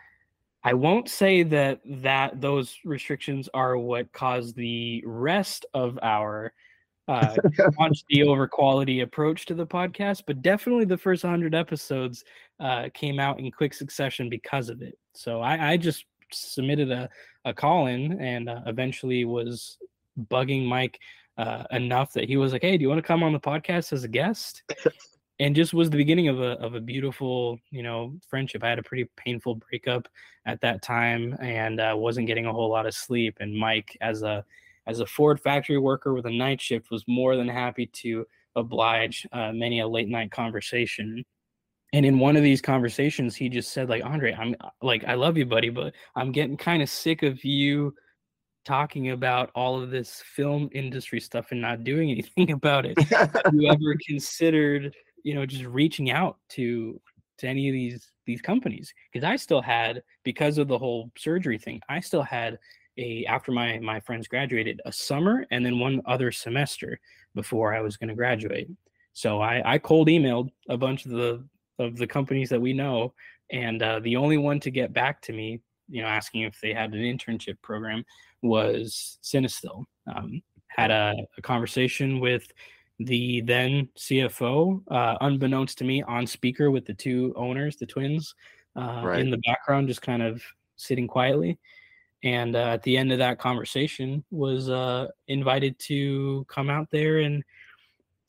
i won't say that that those restrictions are what caused the rest of our uh quantity over quality approach to the podcast but definitely the first 100 episodes uh came out in quick succession because of it so i i just submitted a, a call in and uh, eventually was bugging mike uh, enough that he was like, "Hey, do you want to come on the podcast as a guest?" and just was the beginning of a of a beautiful, you know, friendship. I had a pretty painful breakup at that time, and uh, wasn't getting a whole lot of sleep. And Mike, as a as a Ford factory worker with a night shift, was more than happy to oblige uh, many a late night conversation. And in one of these conversations, he just said, like, Andre, I'm like, I love you, buddy, but I'm getting kind of sick of you talking about all of this film industry stuff and not doing anything about it. you ever considered, you know, just reaching out to to any of these these companies? Because I still had, because of the whole surgery thing, I still had a after my my friends graduated a summer and then one other semester before I was going to graduate. So I I cold emailed a bunch of the of the companies that we know, and uh, the only one to get back to me, you know, asking if they had an internship program was Cinestill. Um, had a, a, conversation with the then CFO, uh, unbeknownst to me, on speaker with the two owners, the twins, uh, right. in the background, just kind of sitting quietly. And uh, at the end of that conversation, was uh, invited to come out there and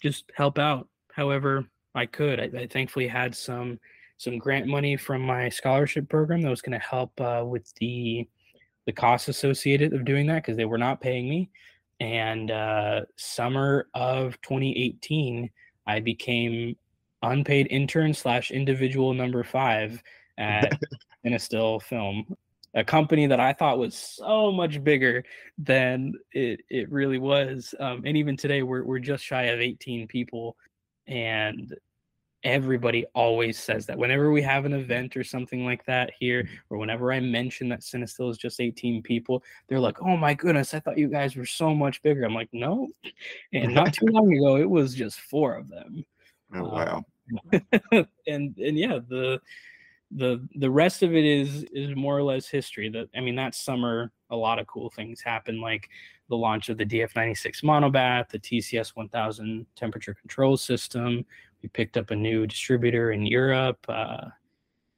just help out, however I could. I, I thankfully had some some grant money from my scholarship program that was going to help uh, with the the costs associated of doing that because they were not paying me. And uh, summer of 2018, I became unpaid intern slash individual number five at Cinestill Film, a company that I thought was so much bigger than it, it really was. Um, and even today, we're, we're just shy of 18 people. And everybody always says that. Whenever we have an event or something like that here or whenever i mention that cinestill is just 18 people they're like oh my goodness i thought you guys were so much bigger. I'm like no. And not too long ago it was just four of them. Oh wow. um, and and yeah the the the rest of it is is more or less history. That i mean that summer a lot of cool things happened like the launch of the df96 monobath the tcs 1000 temperature control system we picked up a new distributor in europe uh,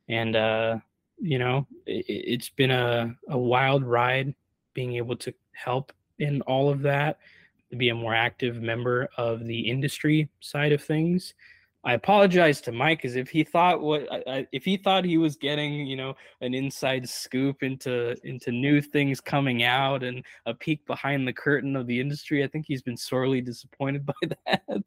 and uh, you know it, has been a, a wild ride being able to help in all of that to be a more active member of the industry side of things I apologize to Mike as if he thought what if he thought he was getting you know an inside scoop into into new things coming out and a peek behind the curtain of the industry. I think he's been sorely disappointed by that.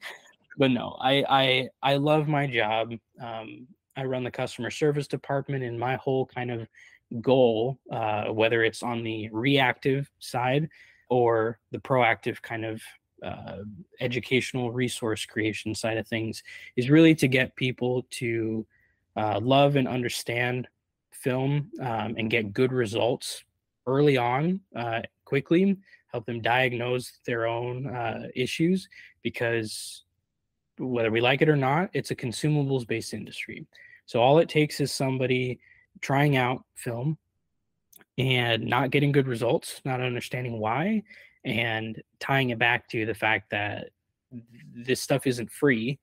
But no, I I I love my job. Um, I run the customer service department, and my whole kind of goal, uh, whether it's on the reactive side or the proactive kind of uh, educational resource creation side of things is really to get people to uh, love and understand film um, and get good results early on uh, quickly help them diagnose their own uh, issues because whether we like it or not it's a consumables based industry so all it takes is somebody trying out film and not getting good results not understanding why and tying it back to the fact that this stuff isn't free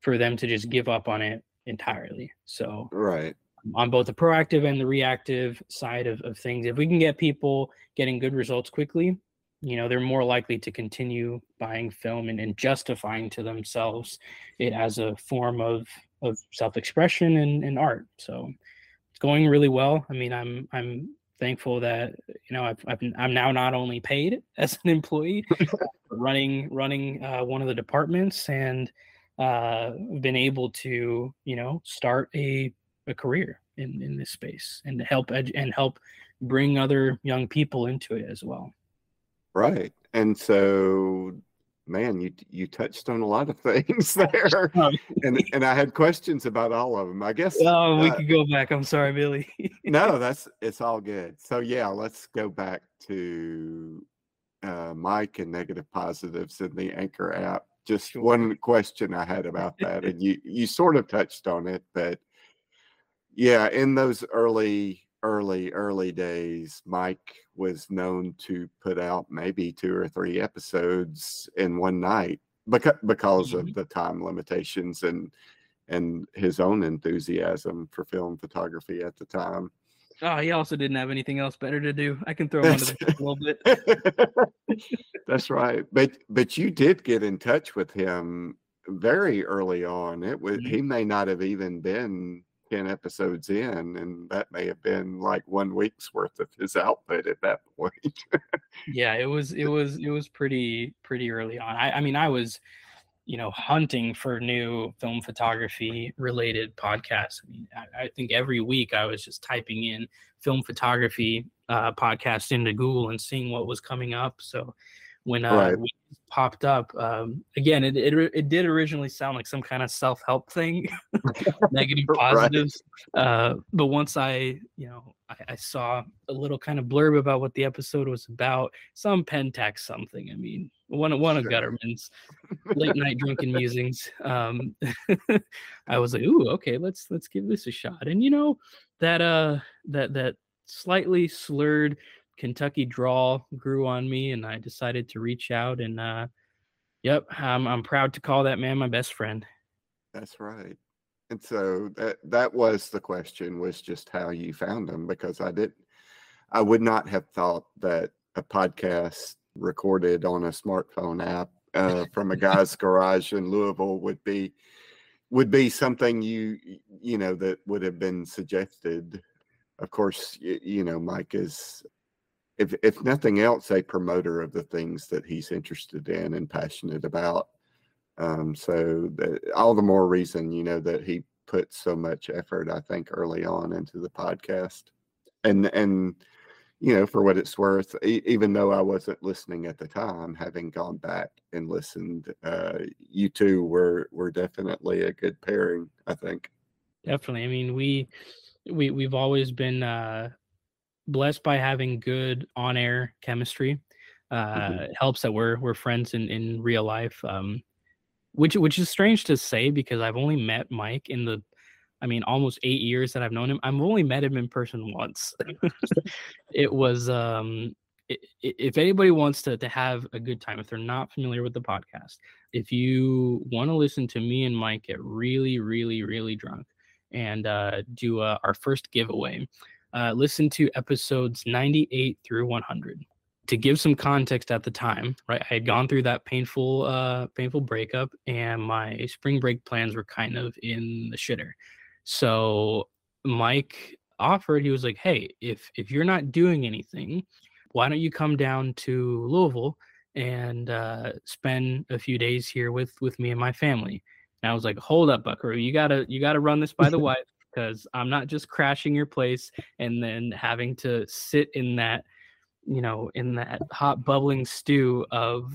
for them to just give up on it entirely. So, right on both the proactive and the reactive side of, of things, if we can get people getting good results quickly, you know, they're more likely to continue buying film and, and justifying to themselves it as a form of of self-expression and, and art. So it's going really well. I mean, I'm I'm thankful that you know I've, I've I'm now not only paid as an employee, running running uh, one of the departments, and uh, been able to you know start a a career in in this space and help ed- and help bring other young people into it as well. Right, and so man, you you touched on a lot of things there, and and I had questions about all of them. I guess. Oh, we uh, could go back. I'm sorry, Billy. no, that's it's all good. So yeah, let's go back to uh, Mike and negative positives in the Anchor app. Just sure. one question I had about that, and you you sort of touched on it, but yeah, in those early early early days mike was known to put out maybe two or three episodes in one night because because mm-hmm. of the time limitations and and his own enthusiasm for film photography at the time. Oh he also didn't have anything else better to do. I can throw him under the a little bit. That's right. But but you did get in touch with him very early on. It was mm-hmm. he may not have even been 10 episodes in and that may have been like one week's worth of his output at that point. Yeah it was it was it was pretty pretty early on. I, I mean i was you know hunting for new film photography related podcasts. I mean I, I, think every week i was just typing in film photography uh, podcast into google and seeing what was coming up. So when uh, right. popped up. Um, again, it, it it did originally sound like some kind of self help thing, negative positives. Right. Uh, but once I, you know, I, I, saw a little kind of blurb about what the episode was about, some Pentax something. I mean, one one sure. of Gutterman's late night drunken musings. Um, I was like, ooh, okay, let's let's give this a shot. And you know that uh that that slightly slurred Kentucky draw grew on me, and I decided to reach out. And uh, yep, I'm I'm proud to call that man my best friend. That's right. And so that that was the question was just how you found him because I did I would not have thought that a podcast recorded on a smartphone app uh, from a guy's garage in Louisville would be would be something you you know that would have been suggested. Of course, you, you know Mike is if if nothing else, a promoter of the things that he's interested in and passionate about. Um, so all the more reason, you know, that he put so much effort, I think, early on into the podcast, and and you know, for what it's worth, e- even though I wasn't listening at the time, having gone back and listened, uh, you two were were definitely a good pairing. I think. Definitely. I mean, we we we've always been uh, blessed by having good on air chemistry. Uh, mm-hmm. Helps that we're we're friends in in real life. Um, which which is strange to say because I've only met Mike in the I mean, almost eight years that I've known him. I've only met him in person once. it was um if anybody wants to, to have a good time, if they're not familiar with the podcast, if you want to listen to me and Mike get really, really, really drunk and uh, do uh, our first giveaway, uh, listen to episodes 98 through 100. To give some context at the time, right, I had gone through that painful, uh, painful breakup, and my spring break plans were kind of in the shitter. So Mike offered, he was like, Hey, if if you're not doing anything, why don't you come down to Louisville and uh, spend a few days here with with me and my family? And I was like, Hold up, Buckaroo, you gotta you gotta run this by the wife because I'm not just crashing your place and then having to sit in that, you know, in that hot bubbling stew of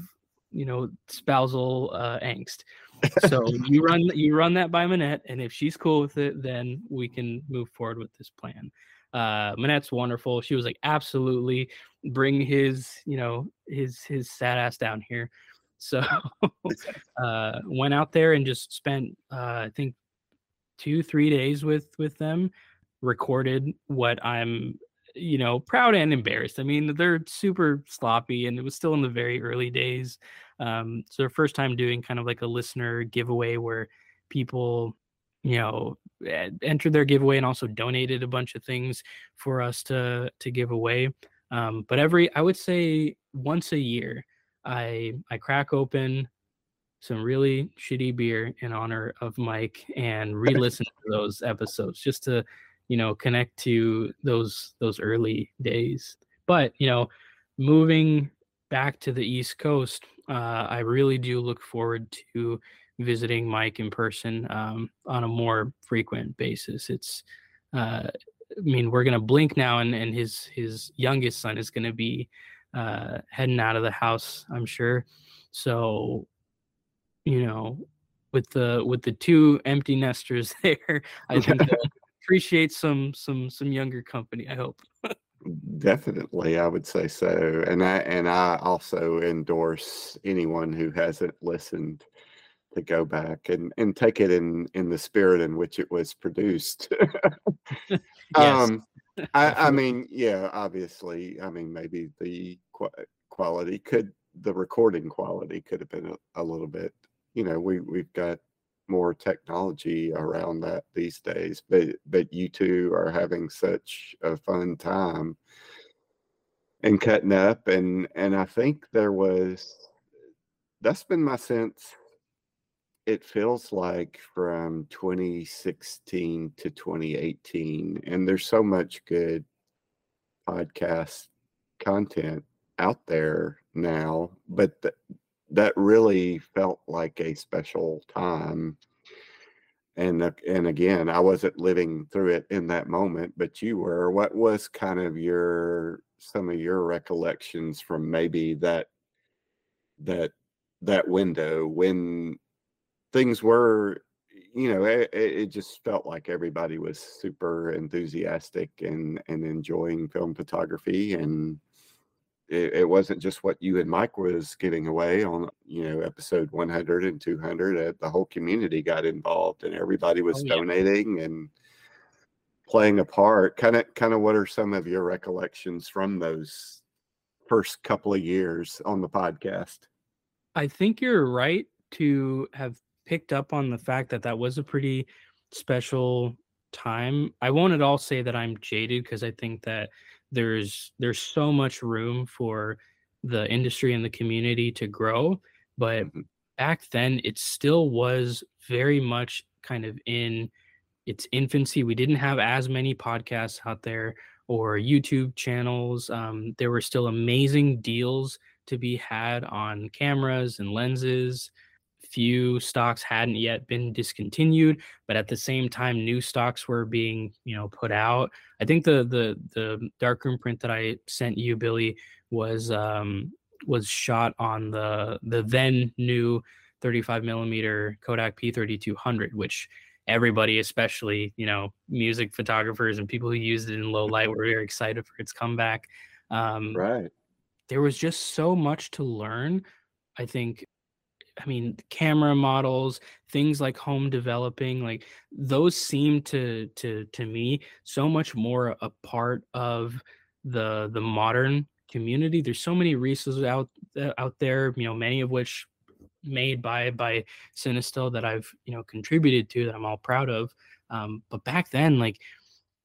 you know spousal uh, angst so you run you run that by Manette, and if she's cool with it, then we can move forward with this plan. Uh, Manette's wonderful. She was like, absolutely, bring his you know his his sad ass down here. So uh, went out there and just spent uh, I think two three days with with them. Recorded what I'm you know proud and embarrassed. I mean they're super sloppy, and it was still in the very early days. Um, so their first time doing kind of like a listener giveaway where people, you know, entered their giveaway and also donated a bunch of things for us to to give away. Um, but every I would say once a year, I I crack open some really shitty beer in honor of Mike and re-listen to those episodes just to you know connect to those those early days. But you know, moving back to the East Coast, uh, I really do look forward to visiting Mike in person um, on a more frequent basis. It's, uh, I mean, we're gonna blink now, and and his his youngest son is gonna be uh, heading out of the house, I'm sure. So, you know, with the with the two empty nesters there, I think appreciate some some some younger company. I hope. Definitely, I would say so. And I and I also endorse anyone who hasn't listened to go back and and take it in in the spirit in which it was produced. yes. Um I I mean, yeah, obviously, I mean maybe the qu- quality could the recording quality could have been a, a little bit, you know, we we've got more technology around that these days but but you two are having such a fun time and cutting up and and i think there was that's been my sense it feels like from 2016 to 2018 and there's so much good podcast content out there now but th- that really felt like a special time. And and again i wasn't living through it in that moment but you were. What was kind of your some of your recollections from maybe that that that window when things were you know it, it just felt like everybody was super enthusiastic and and enjoying film photography and it, it, wasn't just what you and Mike was giving away on, you know, episode 100 and 200. Uh, the whole community got involved and everybody was oh, donating yeah. and playing a part. Kind of, kind of, what are some of your recollections from those first couple of years on the podcast? I think you're right to have picked up on the fact that that was a pretty special time. I won't at all say that I'm jaded because I think that there's there's so much room for the industry and the community to grow but mm-hmm. back then it still was very much kind of in its infancy. We didn't have as many podcasts out there or youtube channels. Um, there were still amazing deals to be had on cameras and lenses few stocks hadn't yet been discontinued, but at the same time, new stocks were being, you know, put out. I think the the the darkroom print that I sent you, Billy, was um, was shot on the the then new 35 millimeter Kodak P3200, which everybody, especially you know music photographers and people who used it in low light, were very excited for its comeback. Um, right. There was just so much to learn. I think I mean, camera models, things like home developing, like those seem to to to me so much more a part of the the modern community. There's so many resources out uh, out there, you know, many of which made by by Cinestill that I've you know contributed to that I'm all proud of. Um, but back then, like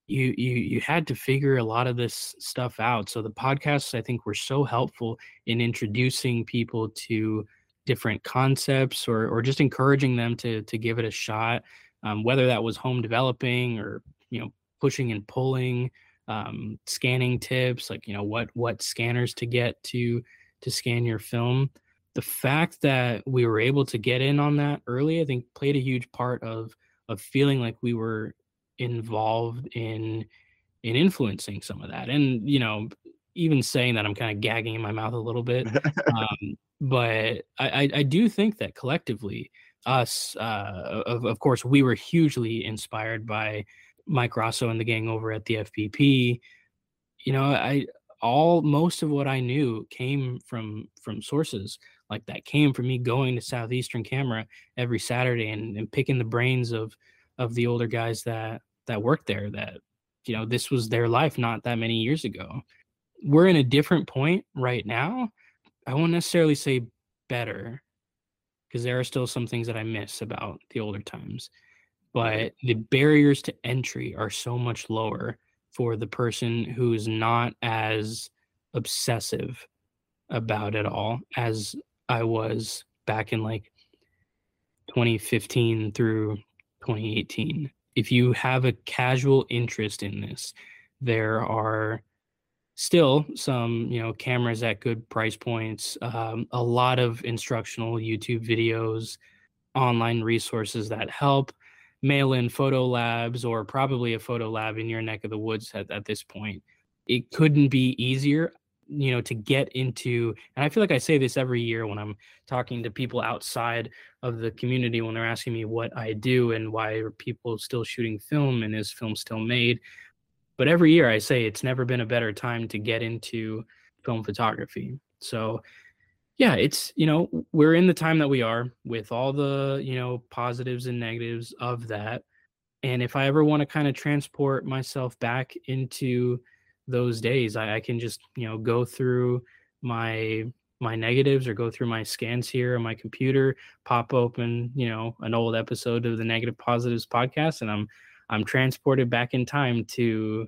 you you you had to figure a lot of this stuff out. So the podcasts I think were so helpful in introducing people to different concepts or or just encouraging them to to give it a shot. Um, whether that was home developing or you know pushing and pulling um, scanning tips like you know what what scanners to get to to scan your film the fact that we were able to get in on that early i think played a huge part of of feeling like we were involved in in influencing some of that and you know even saying that i'm kind of gagging in my mouth a little bit um, but I, I do think that collectively us uh, of, of course we were hugely inspired by Mike Raso and the gang over at the FPP, you know, I all most of what I knew came from from sources like that came from me going to Southeastern Camera every Saturday and, and picking the brains of of the older guys that that worked there that you know this was their life not that many years ago. We're in a different point right now. I won't necessarily say better because there are still some things that I miss about the older times mm-hmm. but the barriers to entry are so much lower for the person who's not as obsessive about it all as I was back in like 2015 through 2018. If you have a casual interest in this, there are still some, you know, cameras at good price points, um, a lot of instructional YouTube videos, online resources that help mail in photo labs or probably a photo lab in your neck of the woods at, at this point. It couldn't be easier, you know, to get into. And I feel like I say this every year when I'm talking to people outside of the community when they're asking me what I do and why are people still shooting film and is film still made. But every year I say it's never been a better time to get into film photography. So yeah, it's you know we're in the time that we are with all the you know positives and negatives of that, and if I ever want to kind of transport myself back into those days, I, I can just you know go through my my negatives or go through my scans here on my computer, pop open you know an old episode of the Negative Positives podcast, and I'm I'm transported back in time to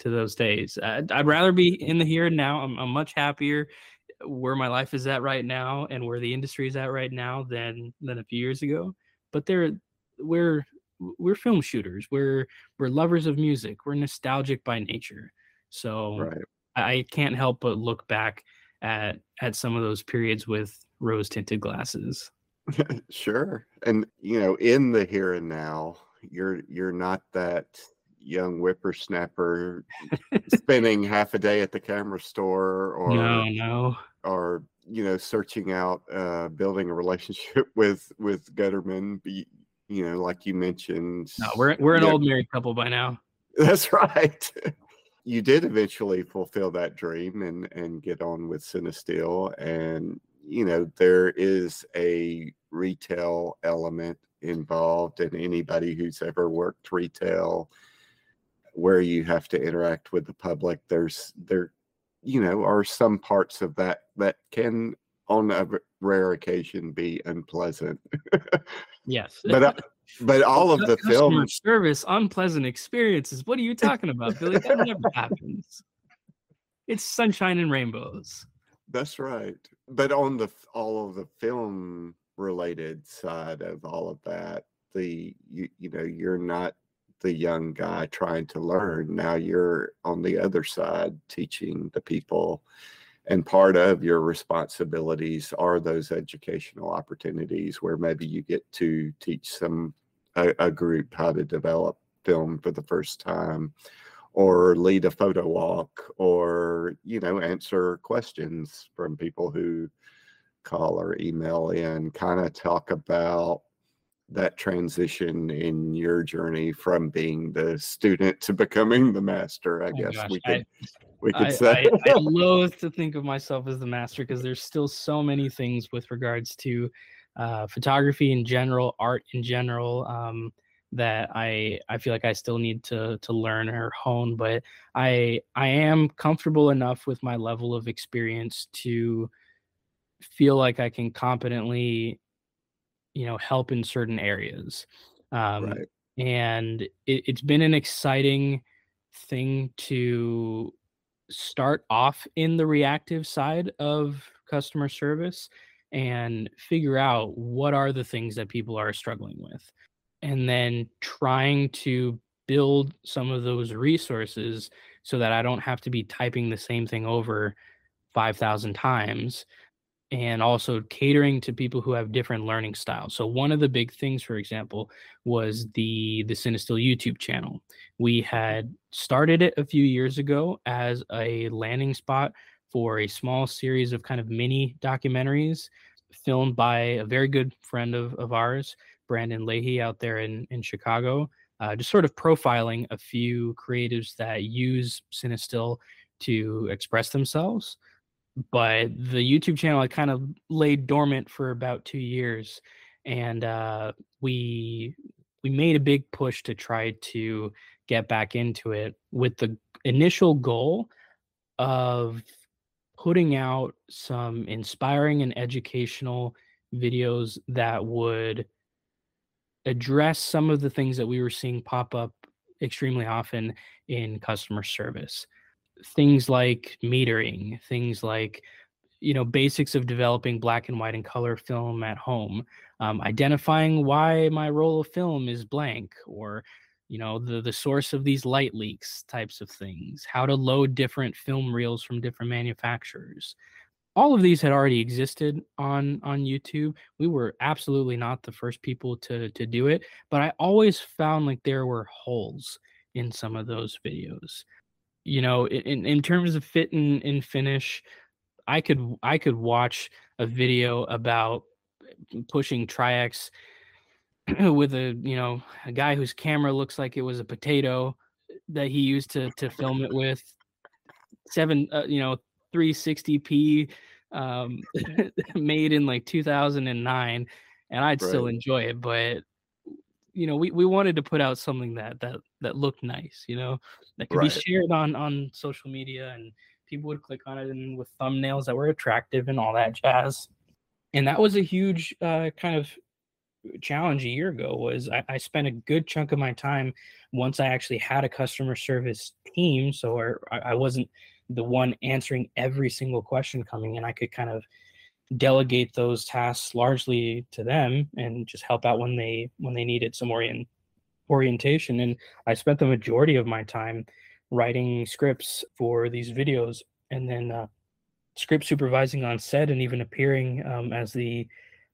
to those days. I'd, I'd rather be in the here and now. I'm, I'm much happier where my life is at right now and where the industry is at right now than than a few years ago. But there, we're we're film shooters. We're we're lovers of music. We're nostalgic by nature. So right. I, I can't help but look back at at some of those periods with rose tinted glasses. sure. And you know, in the here and now, you're you're not that young whippersnapper spending half a day at the camera store or no, no. or you know searching out uh building a relationship with with Gutterman be you know like you mentioned. No we're we're an old married couple by now. That's right. You did eventually fulfill that dream and and get on with Cinestill and you know there is a retail element involved and anybody who's ever worked retail where you have to interact with the public there's there you know are some parts of that that can on a rare occasion be unpleasant. Yes. But uh, but all of the film service unpleasant experiences what are you talking about billy? That never happens. It's sunshine and rainbows. That's right. But on the all of the film related side of all of that the you, you know you're not the young guy trying to learn. Now you're on the other side teaching the people and part of your responsibilities are those educational opportunities where maybe you get to teach some a, a group how to develop film for the first time or lead a photo walk or you know answer questions from people who call or email in kind of talk about that transition in your journey from being the student to becoming the master i oh guess gosh, we could I, we could I, say. I, I loathe to think of myself as the master because there's still so many things with regards to uh, photography in general art in general um, that i i feel like i still need to to learn or hone but i i am comfortable enough with my level of experience to feel like i can competently you know help in certain areas um, right. and it, it's been an exciting thing to start off in the reactive side of customer service and figure out what are the things that people are struggling with and then trying to build some of those resources so that I don't have to be typing the same thing over 5,000 times and also catering to people who have different learning styles. So one of the big things, for example, was the the Cinestill YouTube channel. We had started it a few years ago as a landing spot for a small series of kind of mini documentaries filmed by a very good friend of, of ours, Brandon Leahy, out there in, in Chicago, uh, just sort of profiling a few creatives that use Cinestill to express themselves but the YouTube channel had kind of laid dormant for about two years, and uh, we we made a big push to try to get back into it with the initial goal of putting out some inspiring and educational videos that would address some of the things that we were seeing pop up extremely often in customer service things like metering, things like you know basics of developing black and white and color film at home, um, identifying why my roll of film is blank, or you know the the source of these light leaks types of things, how to load different film reels from different manufacturers. All of these had already existed on on YouTube. We were absolutely not the first people to to do it, but I always found like there were holes in some of those videos you know, in in terms of fit and, and finish, I could I could watch a video about pushing Tri-X with a you know a guy whose camera looks like it was a potato that he used to to film it with seven uh, you know 360p um made in like 2009 and I'd right. still enjoy it but you know we, we wanted to put out something that that that looked nice you know that could right. be shared on on social media and people would click on it and with thumbnails that were attractive and all that jazz and that was a huge uh, kind of challenge a year ago was I, I, spent a good chunk of my time once i actually had a customer service team so I, I wasn't the one answering every single question coming in i could kind of delegate those tasks largely to them and just help out when they when they needed some orient orientation and i spent the majority of my time writing scripts for these videos and then uh, script supervising on set and even appearing um, as the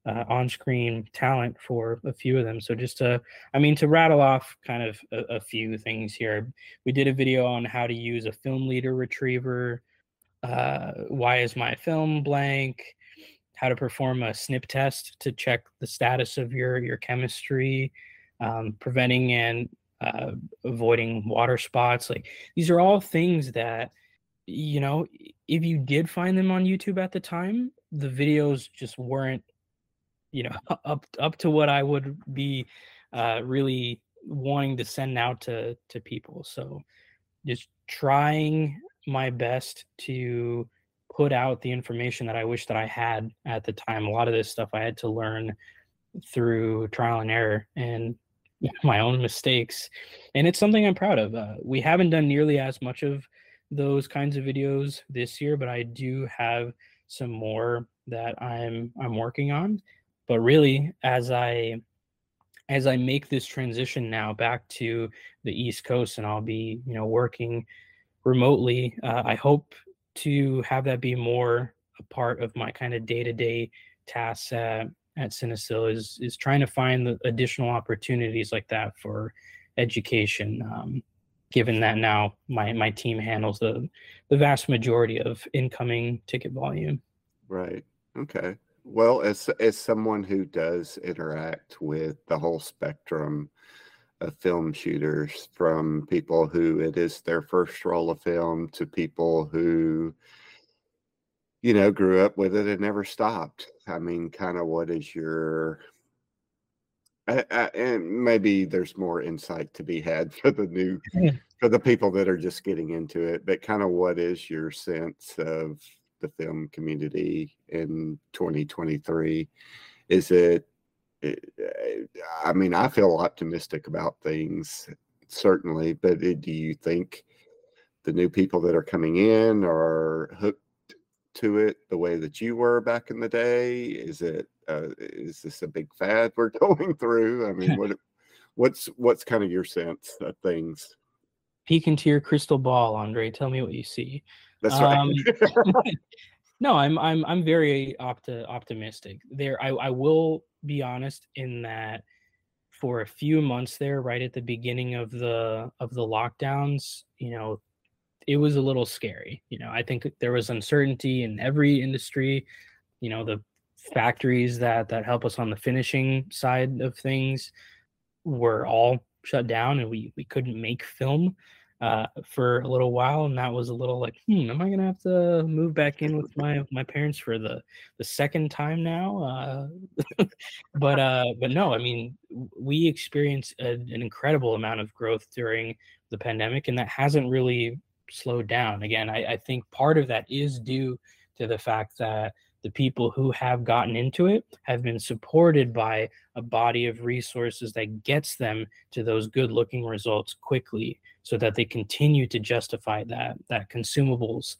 uh, on-screen talent for a few of them. So just to i mean to rattle off kind of a, a few things here we did a video on how to use a film leader retriever uh, why is my film blank how to perform a snip test to check the status of your your chemistry, um, preventing and uh, avoiding water spots. Like these are all things that you know if you did find them on YouTube at the time, the videos just weren't you know up up to what I would be uh, really wanting to send out to to people. So just trying my best to put out the information that I wish that I had at the time. A lot of this stuff I had to learn through trial and error and my own mistakes. And it's something I'm proud of. Uh, we haven't done nearly as much of those kinds of videos this year, but I do have some more that I'm I'm working on. But really, as I as I make this transition now back to the East Coast, and I'll be you know working remotely, uh, I hope to have that be more a part of my kind of day-to-day tasks at, at Cinestill is is trying to find the additional opportunities like that for education. Um, given that now my my team handles the the vast majority of incoming ticket volume. Right. Okay. Well, as as someone who does interact with the whole spectrum of film shooters, from people who it is their first roll of film to people who, you know, grew up with it and never stopped. I mean, kind of what is your I, I, and maybe there's more insight to be had for the new mm-hmm. for the people that are just getting into it but kind of what is your sense of the film community in 2023 is it, it i mean i feel optimistic about things certainly but it, do you think the new people that are coming in are hooked to it the way that you were back in the day is it uh, is this a big fad we're going through? I mean, what what's what's kind of your sense of things? Peek into your crystal ball, Andre. Tell me what you see. That's right. Um, no, I'm I'm I'm very opti- optimistic. There, I I will be honest in that for a few months there, right at the beginning of the of the lockdowns, you know, it was a little scary. You know, I think there was uncertainty in every industry. You know, the factories that that help us on the finishing side of things were all shut down and we we couldn't make film uh, for a little while and that was a little like hmm am i gonna have to move back in with my my parents for the the second time now uh, but uh but no i mean we experienced a, an incredible amount of growth during the pandemic and that hasn't really slowed down. Again I, I think part of that is due to the fact that the people who have gotten into it have been supported by a body of resources that gets them to those good looking results quickly so that they continue to justify that that consumables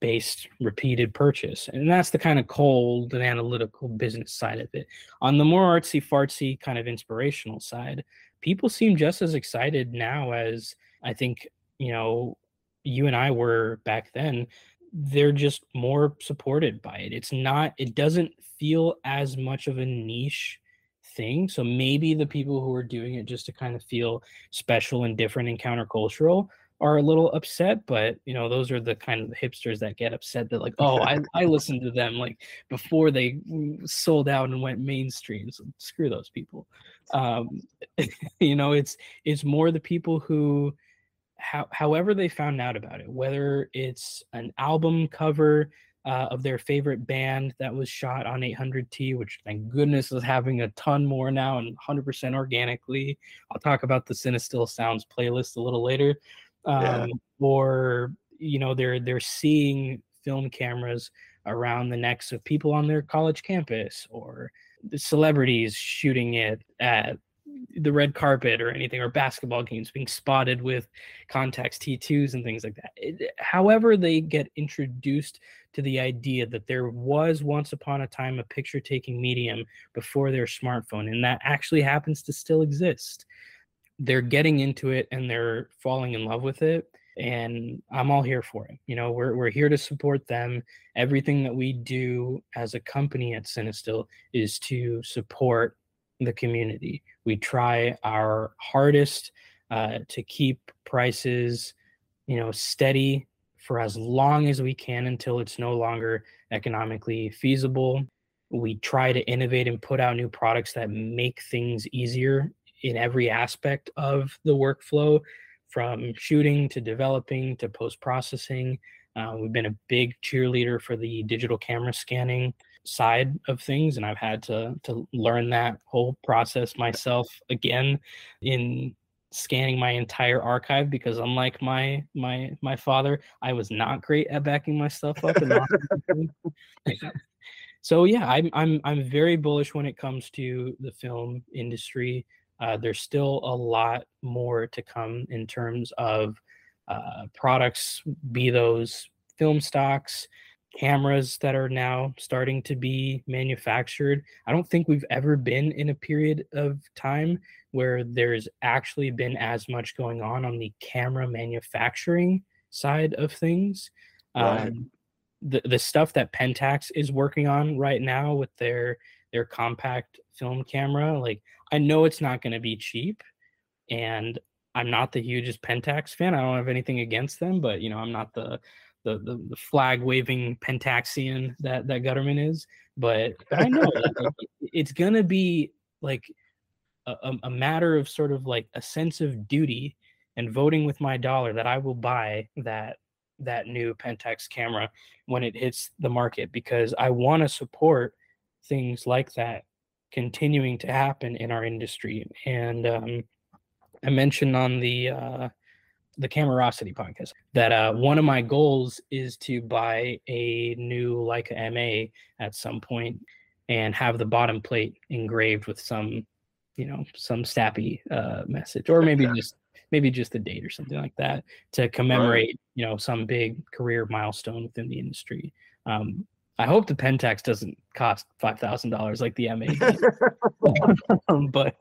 based repeated purchase. And that's the kind of cold and analytical business side of it. On the more artsy fartsy kind of inspirational side people seem just as excited now as i think you know you and i were back then they're just more supported by it. It's not, it doesn't feel as much of a niche thing. So maybe the people who are doing it just to kind of feel special and different and countercultural are a little upset, but you know, those are the kind of hipsters that get upset that like, oh, I, I listened to them like before they sold out and went mainstream. So screw those people. Um, you know, it's it's more the people who how, however they found out about it, whether it's an album cover uh, of their favorite band that was shot on 800T, which thank goodness is having a ton more now and 100% organically. I'll talk about the Cinestill Sounds playlist a little later. Um, yeah. Or you know they're they're seeing film cameras around the necks of people on their college campus or the celebrities shooting it at the red carpet or anything or basketball games being spotted with Contax T2s and things like that. It, however, they get introduced to the idea that there was once upon a time a picture taking medium before their smartphone, and that actually happens to still exist. They're getting into it and they're falling in love with it. And I'm all here for it. You know, we're, we're here to support them. Everything that we do as a company at Cinestill is to support the community. We try our hardest uh, to keep prices, you know, steady for as long as we can until it's no longer economically feasible. We try to innovate and put out new products that make things easier in every aspect of the workflow, from shooting to developing to post processing. Uh, we've been a big cheerleader for the digital camera scanning side of things and I've had to to learn that whole process myself again in scanning my entire archive because unlike my my my father I was not great at backing my stuff up and so yeah I'm I'm I'm very bullish when it comes to the film industry. Uh, there's still a lot more to come in terms of uh, products be those film stocks cameras that are now starting to be manufactured. I don't think we've ever been in a period of time where there's actually been as much going on on the camera manufacturing side of things. Right. Um, the the stuff that Pentax is working on right now with their their compact film camera, like I know it's not going to be cheap, and I'm not the hugest Pentax fan. I don't have anything against them, but you know I'm not the the the, the flag waving Pentaxian that that Gutterman is. But I know like, it's gonna be like a, a matter of sort of like a sense of duty and voting with my dollar that I will buy that that new Pentax camera when it hits the market because I want to support things like that continuing to happen in our industry. And um, I mentioned on the uh, the Camerosity podcast that uh, one of my goals is to buy a new Leica MA at some point and have the bottom plate engraved with some, you know, some sappy uh, message, or maybe just maybe just a date or something like that to commemorate, right. you know, some big career milestone within the industry. Um, I hope the Pentax doesn't cost five thousand dollars like the MA. but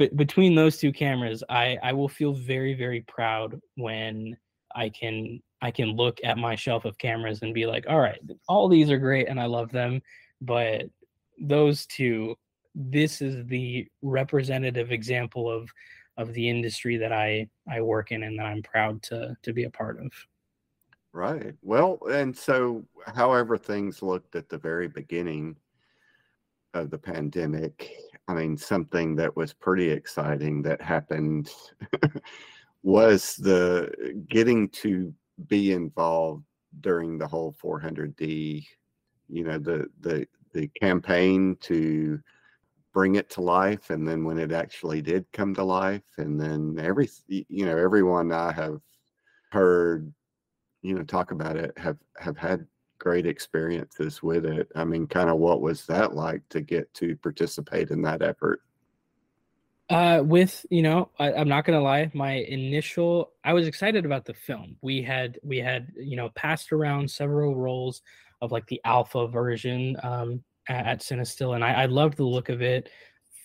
but between those two cameras, I I will feel very very proud when I can I can look at my shelf of cameras and be like, all right, all these are great and I love them, but those two, this is the representative example of of the industry that I I work in and that I'm proud to to be a part of. Right. Well, and so however things looked at the very beginning of the pandemic, I mean something that was pretty exciting that happened was the getting to be involved during the whole 400D, you know, the the the campaign to bring it to life and then when it actually did come to life and then every you know everyone i have heard you know talk about it have have had great experiences with it i mean kind of what was that like to get to participate in that effort uh, with you know I, i'm not gonna lie my initial i was excited about the film we had we had you know passed around several rolls of like the alpha version um, at, at Cinestill, and I, I loved the look of it.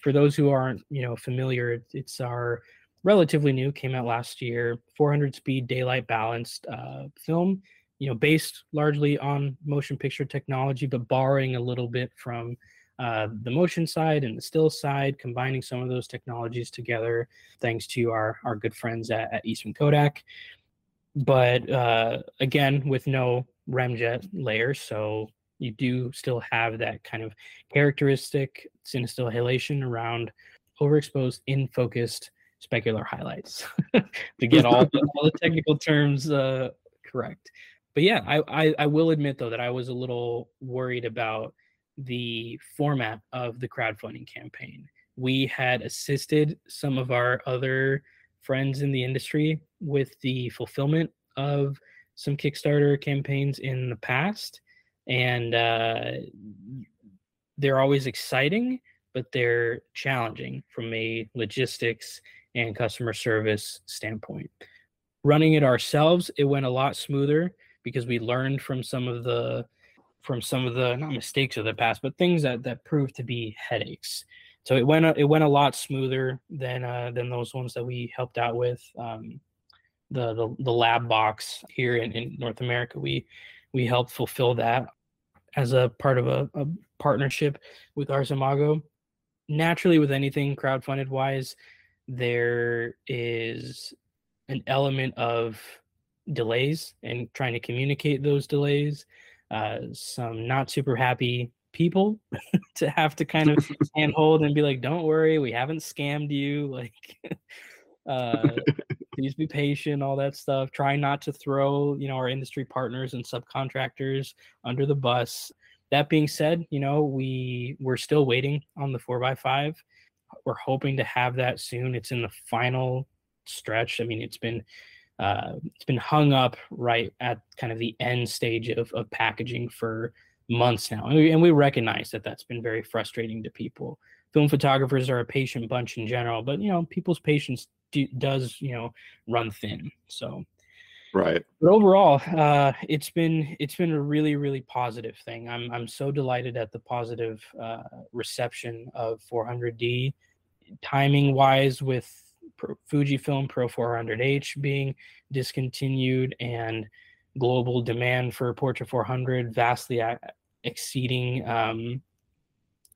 For those who aren't, you know, familiar, it's our relatively new, came out last year, 400 speed daylight balanced uh, film. You know, based largely on motion picture technology, but borrowing a little bit from uh, the motion side and the still side, combining some of those technologies together, thanks to our our good friends at, at Eastman Kodak. But uh, again, with no remjet layer, so you do still have that kind of characteristic cinestill halation around overexposed, in focused specular highlights to get all the, all the technical terms uh, correct. But yeah, I, I, I will admit though that I was a little worried about the format of the crowdfunding campaign. We had assisted some of our other friends in the industry with the fulfillment of some Kickstarter campaigns in the past and uh, they're always exciting, but they're challenging from a logistics and customer service standpoint. Running it ourselves, it went a lot smoother because we learned from some of the from some of the not mistakes of the past, but things that that proved to be headaches. So it went it went a lot smoother than uh, than those ones that we helped out with. Um, the, the the lab box here in, in North America, we we helped fulfill that as a part of a, a partnership with Ars Imago. Naturally, with anything crowdfunded wise, there is an element of delays and trying to communicate those delays. Uh, some not super happy people to have to kind of handhold and be like, "Don't worry, we haven't scammed you." Like, uh, please be patient, all that stuff. Try not to throw, you know, our industry partners and subcontractors under the bus. That being said, you know, we we're still waiting on the four by five. We're hoping to have that soon. It's in the final stretch. I mean, it's been uh, it's been hung up right at kind of the end stage of, of packaging for months now, and we, and we recognize that that's been very frustrating to people. Film photographers are a patient bunch in general, but you know, people's patience do, does you know run thin. So right. But overall, uh, it's been it's been a really really positive thing. I'm I'm so delighted at the positive uh, reception of 400D, timing wise with Pro, Fujifilm Pro 400H being discontinued and global demand for Portra 400 vastly exceeding um,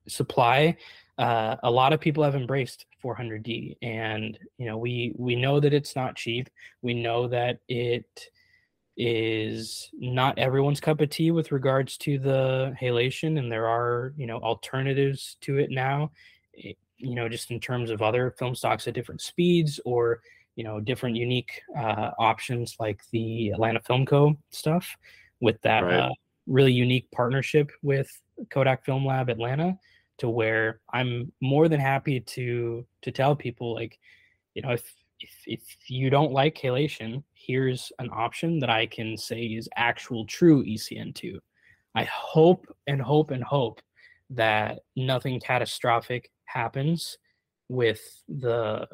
supply, uh, a lot of people have embraced 400D, and you know we we know that it's not cheap. We know that it is not everyone's cup of tea with regards to the halation, and there are you know alternatives to it now. You know, just in terms of other film stocks at different speeds or you know different unique uh, options like the Atlanta Film Co. stuff with that right. uh, really unique partnership with Kodak Film Lab Atlanta to where I'm more than happy to to tell people like, you know, if if if you don't like halation, here's an option that I can say is actual true ECN2. I hope and hope and hope that nothing catastrophic happens with the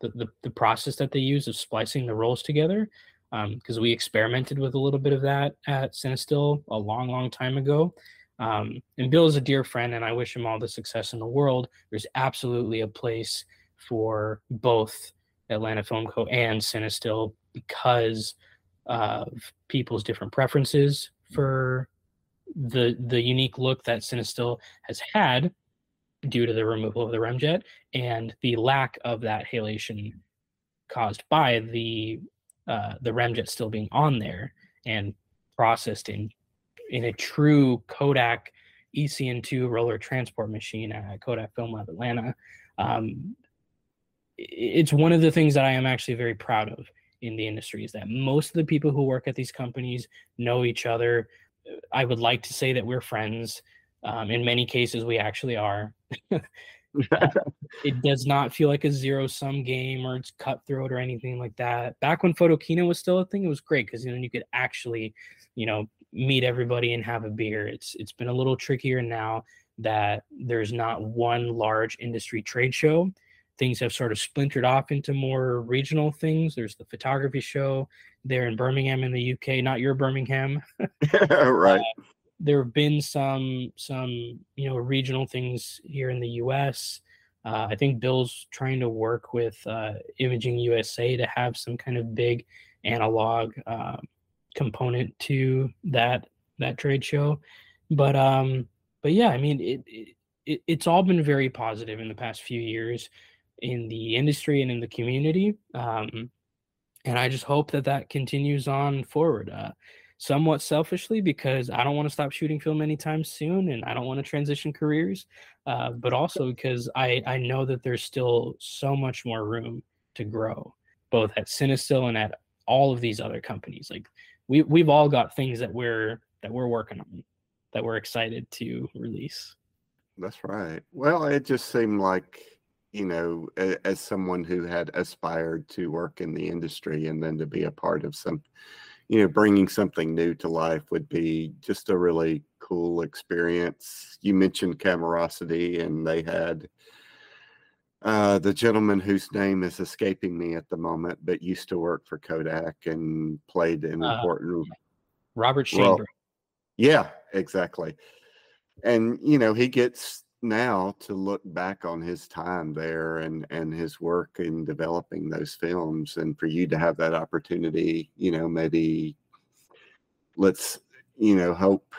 the, the, the process that they use of splicing the rolls together because um, we experimented with a little bit of that at Cinestill a long, long time ago. Um, and Bill is a dear friend, and I wish him all the success in the world. There's absolutely a place for both Atlanta Film Co. and Cinestill because of people's different preferences for the the unique look that Cinestill has had due to the removal of the remjet and the lack of that halation caused by the uh, the remjet still being on there and processed in in a true Kodak ECN2 roller transport machine at Kodak Film Lab Atlanta. Um, it's one of the things that I am actually very proud of in the industry is that most of the people who work at these companies know each other. I would like to say that we're friends. Um, in many cases, we actually are. it does not feel like a zero sum game or it's cutthroat or anything like that. Back when Photokina was still a thing, it was great because you know you could actually, you know, meet everybody and have a beer. It's it's been a little trickier now that there's not one large industry trade show. Things have sort of splintered off into more regional things. There's the photography show there in Birmingham in the UK, not your Birmingham. right. Uh, there have been some some you know regional things here in the U.S. Uh, I think Bill's trying to work with uh, Imaging USA to have some kind of big analog uh, component to that that trade show. But um, but yeah, I mean it, it it's all been very positive in the past few years in the industry and in the community. Um, and I just hope that that continues on forward. Uh, somewhat selfishly because I don't want to stop shooting film anytime soon, and I don't want to transition careers. Uh, but also because I I know that there's still so much more room to grow, both at Cinestill and at all of these other companies. Like we we've all got things that we're that we're working on that we're excited to release. That's right. Well, it just seemed like you know, as someone who had aspired to work in the industry and then to be a part of some, you know, bringing something new to life would be just a really cool experience. You mentioned Camerosity, and they had uh, the gentleman whose name is escaping me at the moment, but used to work for Kodak and played an uh, important Robert Shanebrook. Yeah, exactly. And you know, he gets now to look back on his time there and and his work in developing those films and for you to have that opportunity, you know, maybe let's you know hope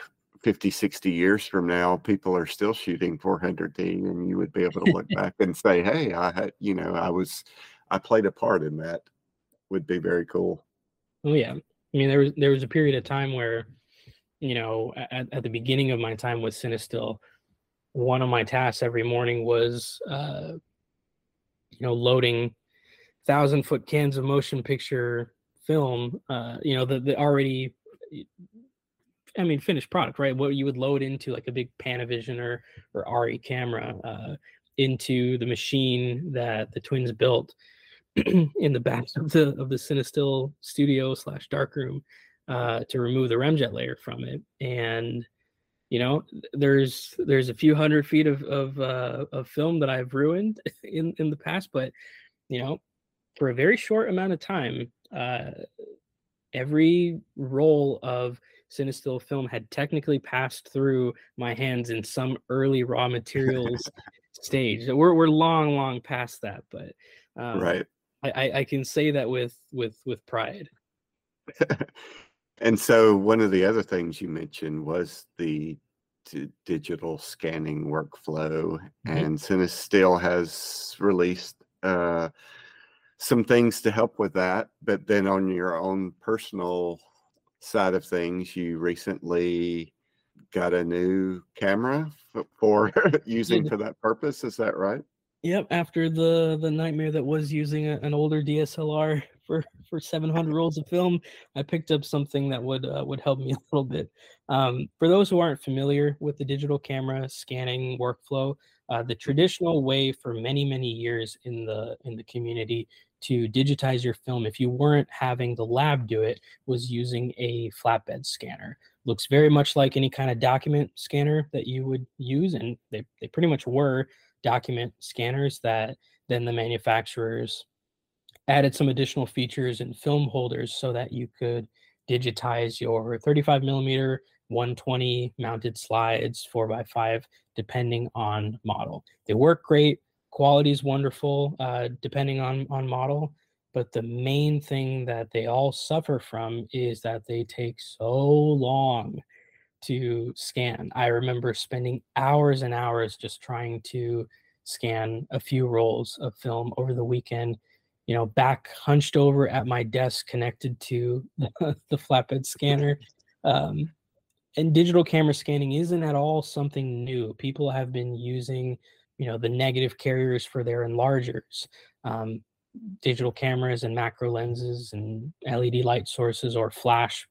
50, 60 years from now, people are still shooting 400D, and you would be able to look back and say, "Hey, I had, you know, I was, I played a part in that." Would be very cool. Oh yeah, I mean, there was there was a period of time where, you know, at, at the beginning of my time with Cinestill, one of my tasks every morning was, uh, you know, loading thousand foot cans of motion picture film. Uh, you know, the the already I mean, finished product, right? What you would load into like a big Panavision or or ARRI camera uh, into the machine that the twins built in the back of the of the Cinestill studio slash darkroom uh, to remove the remjet layer from it. And you know, there's there's a few hundred feet of of, uh, of film that I've ruined in in the past, but you know, for a very short amount of time, uh, every roll of Cinestill film had technically passed through my hands in some early raw materials stage. We're we're long, long past that, but um, right. I, I can say that with with with pride. And so one of the other things you mentioned was the d- digital scanning workflow, Mhm. and Cinestill has released uh, some things to help with that. But then on your own personal side of things, you recently got a new camera f- for using for that purpose. Is that right? Yep, after the the nightmare that was using a, an older DSLR for for 700 rolls of film, I picked up something that would uh, would help me a little bit. Um, for those who aren't familiar with the digital camera scanning workflow, uh, the traditional way for many many years in the in the community to digitize your film, if you weren't having the lab do it, was using a flatbed scanner. Looks very much like any kind of document scanner that you would use, and they, they pretty much were document scanners that then the manufacturers added some additional features and film holders so that you could digitize your 35 millimeter 120 mounted slides 4x5 depending on model they work great quality is wonderful uh, depending on on model but the main thing that they all suffer from is that they take so long to scan. I remember spending hours and hours just trying to scan a few rolls of film over the weekend, you know, back hunched over at my desk connected to the, the flatbed scanner. Um, and digital camera scanning isn't at all something new. People have been using, you know, the negative carriers for their enlargers. Um, digital cameras and macro lenses and LED light sources or flash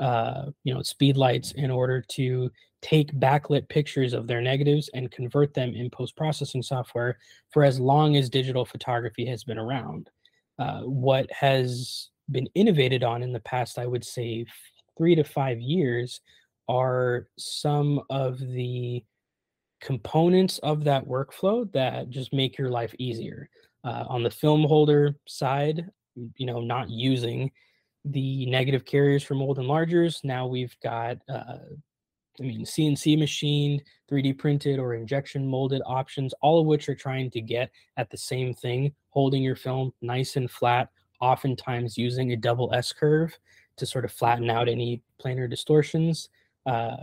uh, you know, speed lights in order to take backlit pictures of their negatives and convert them in post-processing software for as long as digital photography has been around. Uh, what has been innovated on in the past, I would say, three to five years, are some of the components of that workflow that just make your life easier. Uh, on the film holder side, you know, not using the negative carriers for mold enlargers. Now we've got, uh, I mean, CNC machined, 3D printed, or injection molded options, all of which are trying to get at the same thing, holding your film nice and flat, oftentimes using a double S curve to sort of flatten out any planar distortions. Uh,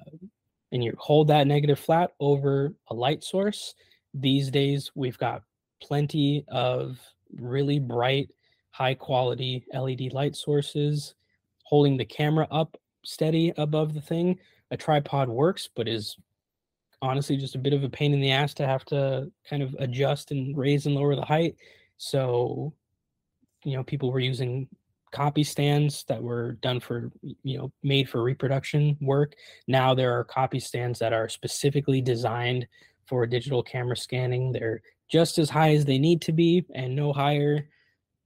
and you hold that negative flat over a light source. These days, we've got plenty of really bright high quality LED light sources, holding the camera up steady above the thing. A tripod works, but is honestly just a bit of a pain in the ass to have to kind of adjust and raise and lower the height. So, you know, people were using copy stands that were done for, you know, made for reproduction work. Now there are copy stands that are specifically designed for digital camera scanning. They're just as high as they need to be and no higher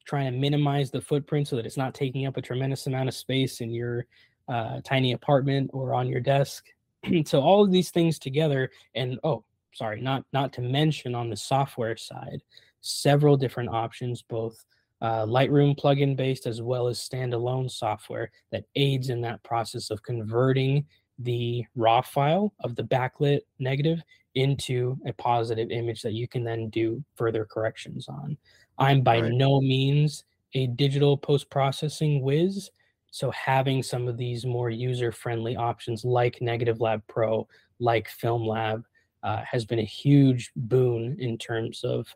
trying to minimize the footprint so that it's not taking up a tremendous amount of space in your uh, tiny apartment or on your desk. so all of these things together, and oh, sorry, not not to mention on the software side, several different options, both uh, Lightroom plugin based as well as standalone software that aids in that process of converting the raw file of the backlit negative into a positive image that you can then do further corrections on. I'm by Right. no means a digital post processing whiz. So having some of these more user friendly options like Negative Lab Pro, like Film Lab, uh, has been a huge boon in terms of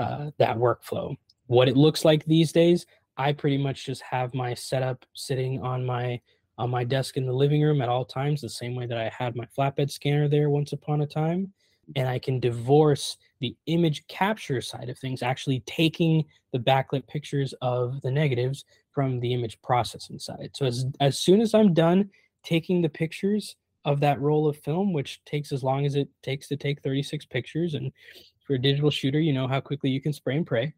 uh, that workflow. What it looks like these days, I pretty much just have my setup sitting on my on my desk in the living room at all times, the same way that I had my flatbed scanner there once upon a time. And I can divorce the image capture side of things, actually taking the backlit pictures of the negatives from the image processing side. So as as soon as I'm done taking the pictures of that roll of film, which takes as long as it takes to take 36 pictures, and for a digital shooter, you know how quickly you can spray and pray.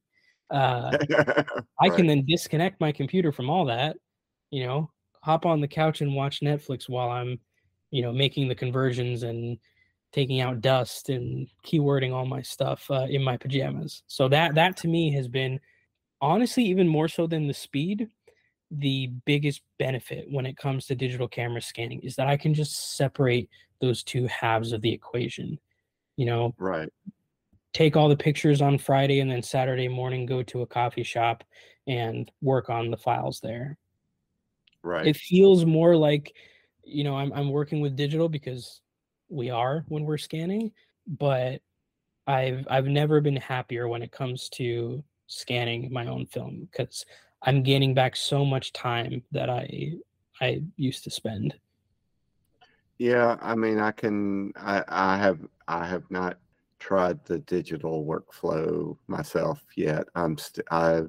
Uh, I can then disconnect my computer from all that, you know, hop on the couch and watch Netflix while I'm, you know, making the conversions and taking out dust and keywording all my stuff uh, in my pajamas. So that that to me has been honestly even more so than the speed, the biggest benefit when it comes to digital camera scanning is that I can just separate those two halves of the equation. You know, Right. Take all the pictures on Friday and then Saturday morning go to a coffee shop and work on the files there. Right. It feels more like, you know, I'm I'm working with digital because we are when we're scanning, but I've I've never been happier when it comes to scanning my own film because I'm gaining back so much time that I I used to spend. Yeah, I mean, I can. I I have I have not tried the digital workflow myself yet. I'm st- I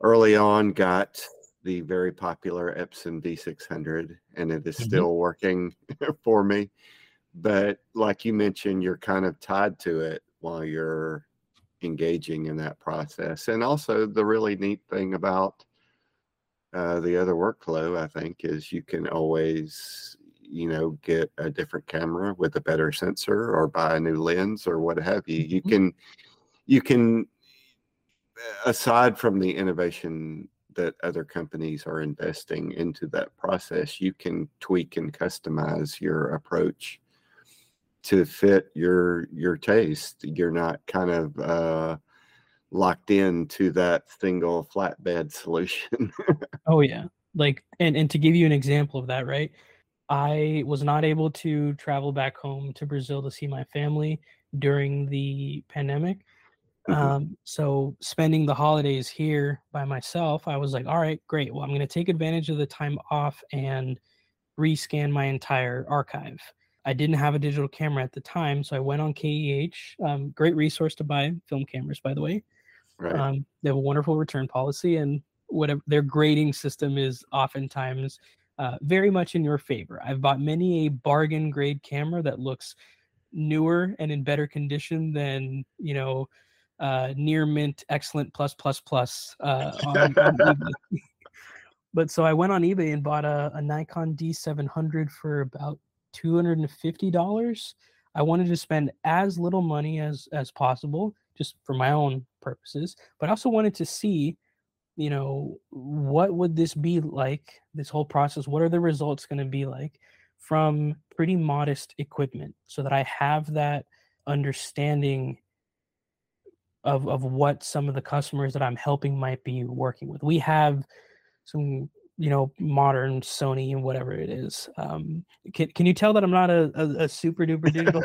early on got the very popular Epson V600, and it is Mhm. still working for me. But like you mentioned, you're kind of tied to it while you're engaging in that process. And also, the really neat thing about uh, the other workflow, I think, is you can always, you know, get a different camera with a better sensor or buy a new lens or what have you. You Mhm. can, you can, aside from the innovation that other companies are investing into that process, you can tweak and customize your approach to fit your your taste. You're not kind of uh, locked in to that single flatbed solution. Oh yeah. Like and and to give you an example of that, right? I was not able to travel back home to Brazil to see my family during the pandemic. Mhm. Um, so spending the holidays here by myself, I was like, all right, great. Well, I'm going to take advantage of the time off and rescan my entire archive. I didn't have a digital camera at the time, so I went on KEH. Um, great resource to buy film cameras, by the way. right. Um, they have a wonderful return policy, and whatever their grading system is, oftentimes uh, very much in your favor. I've bought many a bargain grade camera that looks newer and in better condition than you know uh, near mint excellent plus plus plus uh, on, on but so I went on eBay and bought a, a Nikon D700 for about two hundred and fifty dollars. I wanted to spend as little money as as possible, just for my own purposes, but I also wanted to see, you know, what would this be like? This whole process. What are the results going to be like from pretty modest equipment, so that I have that understanding of of what some of the customers that I'm helping might be working with. We have some you know modern Sony and whatever it is. Um, can can you tell that I'm not a, a, a super duper digital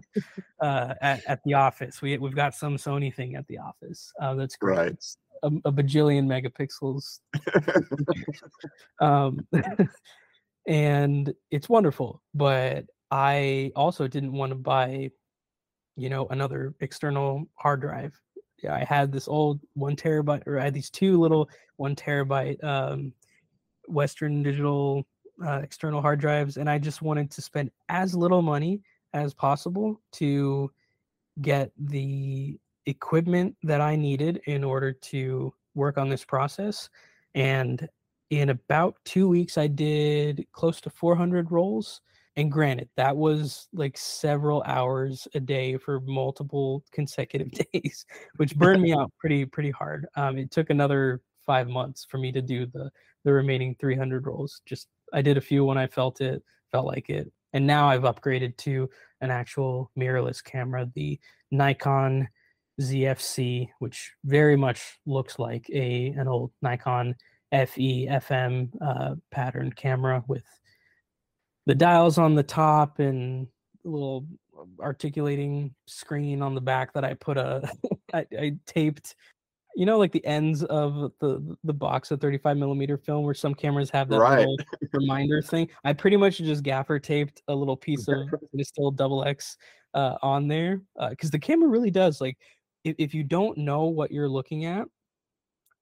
uh, at at the office? We we've got some Sony thing at the office. Uh, that's great. Right. It's a, a bajillion megapixels um, and it's wonderful. But I also didn't want to buy, you know, another external hard drive. Yeah, I had this old one terabyte, or I had these two little one terabyte um, Western Digital uh, external hard drives, and I just wanted to spend as little money as possible to get the equipment that I needed in order to work on this process. And in about two weeks, I did close to 400 rolls. And granted, that was like several hours a day for multiple consecutive days, which burned me out pretty pretty hard. Um, it took another five months for me to do the the remaining 300 rolls. Just I did a few when I felt it, felt like it, and now I've upgraded to an actual mirrorless camera, the Nikon ZFC, which very much looks like a an old Nikon FE FM uh, pattern camera with the dials on the top and little articulating screen on the back that I put a I, I taped you know like the ends of the the box of 35 millimeter film where some cameras have that Right. little reminder thing? I pretty much just gaffer taped a little piece of still double x uh, on there because the camera really does like if, if you don't know what you're looking at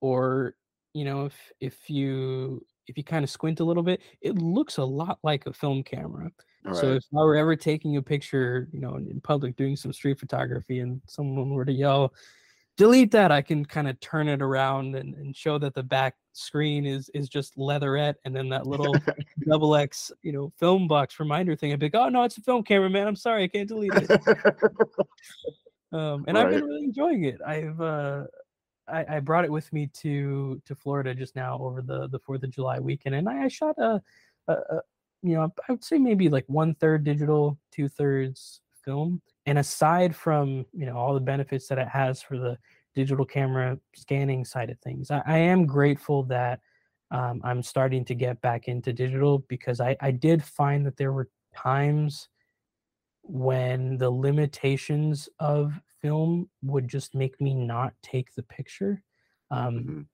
or you know if if you if you kind of squint a little bit it looks a lot like a film camera. All so if I were ever taking a picture, you know, in, in public doing some street photography and someone were to yell, delete that, I can kind of turn it around and, and show that the back screen is is just leatherette and then that little double X, you know, film box reminder thing. I'd be like, oh no, it's a film camera, man. I'm sorry, I can't delete it. Um, and I've been really enjoying it. I've uh I, I brought it with me to to Florida just now over the the Fourth of July weekend, and I, I shot a, a, a you know I would say maybe like one third digital, two thirds film. And aside from you know all the benefits that it has for the digital camera scanning side of things, I, I am grateful that um, I'm starting to get back into digital because I, I did find that there were times when the limitations of film would just make me not take the picture. Um,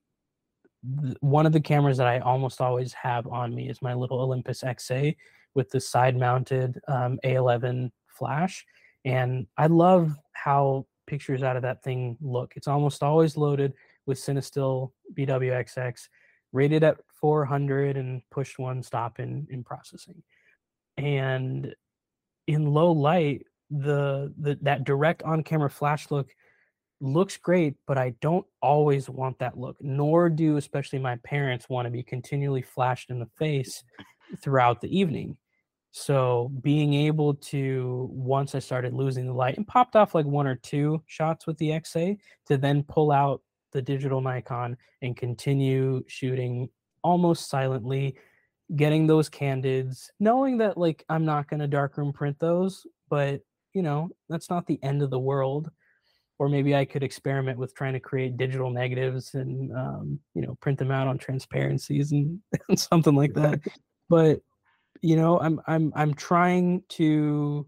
mm-hmm. one of the cameras that I almost always have on me is my little Olympus XA with the side mounted um, A11 flash. And I love how pictures out of that thing look. It's almost always loaded with Cinestill BWXX, rated at 400 and pushed one stop in, in processing. And in low light, the, the that direct on-camera flash look looks great, but I don't always want that look, nor do especially my parents want to be continually flashed in the face throughout the evening. So being able to once I started losing the light and popped off like one or two shots with the XA to then pull out the digital Nikon and continue shooting almost silently, getting those candids, knowing that like I'm not going to darkroom print those, but you know, that's not the end of the world. Or maybe I could experiment with trying to create digital negatives and um, you know print them out on transparencies and, and something like that. But you know, I'm I'm I'm trying to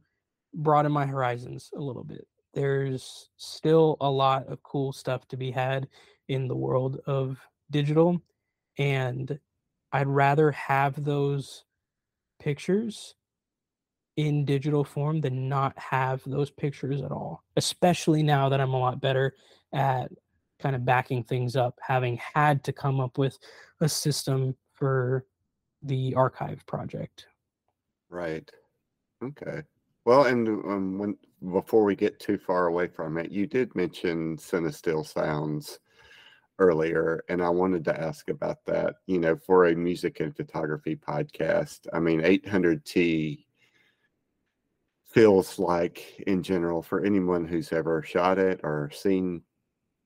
broaden my horizons a little bit. There's still a lot of cool stuff to be had in the world of digital and I'd rather have those pictures in digital form than not have those pictures at all, especially now that I'm a lot better at kind of backing things up, having had to come up with a system for the archive project. Right. Okay. Well, and um, when before we get too far away from it, you did mention Cinestill Sounds earlier, and I wanted to ask about that. You know, for a music and photography podcast, I mean, 800T feels like, in general, for anyone who's ever shot it or seen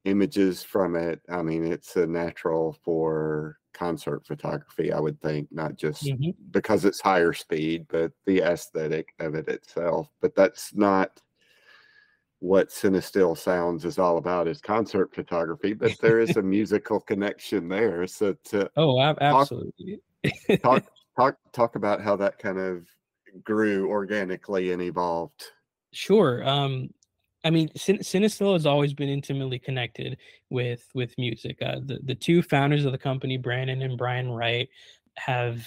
images from it, I mean, it's a natural for concert photography, I would think, not just mm-hmm. because it's higher speed, but the aesthetic of it itself. But that's not what Cinestill Sounds is all about is concert photography, but there is a musical connection there. So to oh, absolutely talk, talk talk talk about how that kind of grew organically and evolved. Sure. Um, I mean, Cinestill has always been intimately connected with with music. Uh, the the two founders of the company, Brandon and Brian Wright, have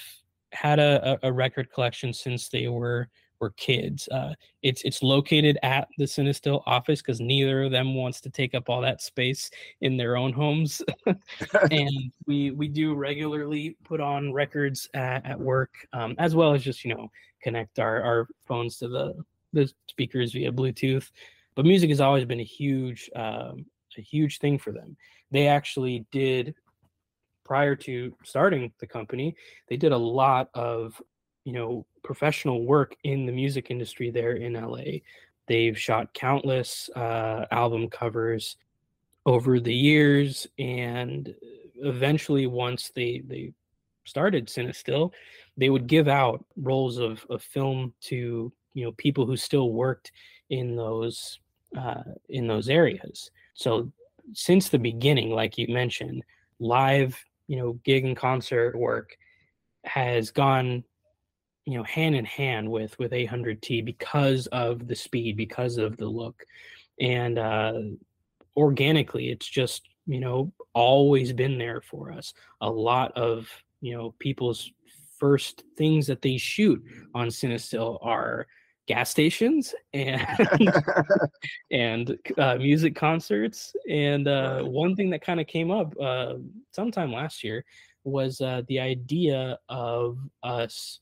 had a, a record collection since they were were kids. Uh, it's it's located at the Cinestill office because neither of them wants to take up all that space in their own homes. and we we do regularly put on records at, at work, um, as well as just you know connect our our phones to the the speakers via Bluetooth. But music has always been a huge um, a huge thing for them. They actually did prior to starting the company, they did a lot of you know professional work in the music industry there in LA. They've shot countless uh, album covers over the years, and eventually, once they they started Cinestill, they would give out rolls of, of film to you know people who still worked in those uh, in those areas. So since the beginning, like you mentioned, live you know gig and concert work has gone you know hand in hand with with 800T because of the speed, because of the look, and uh, organically, it's just you know always been there for us. A lot of you know people's first things that they shoot on Cinestill are gas stations and and uh, music concerts. And uh, one thing that kind of came up uh, sometime last year was uh, the idea of us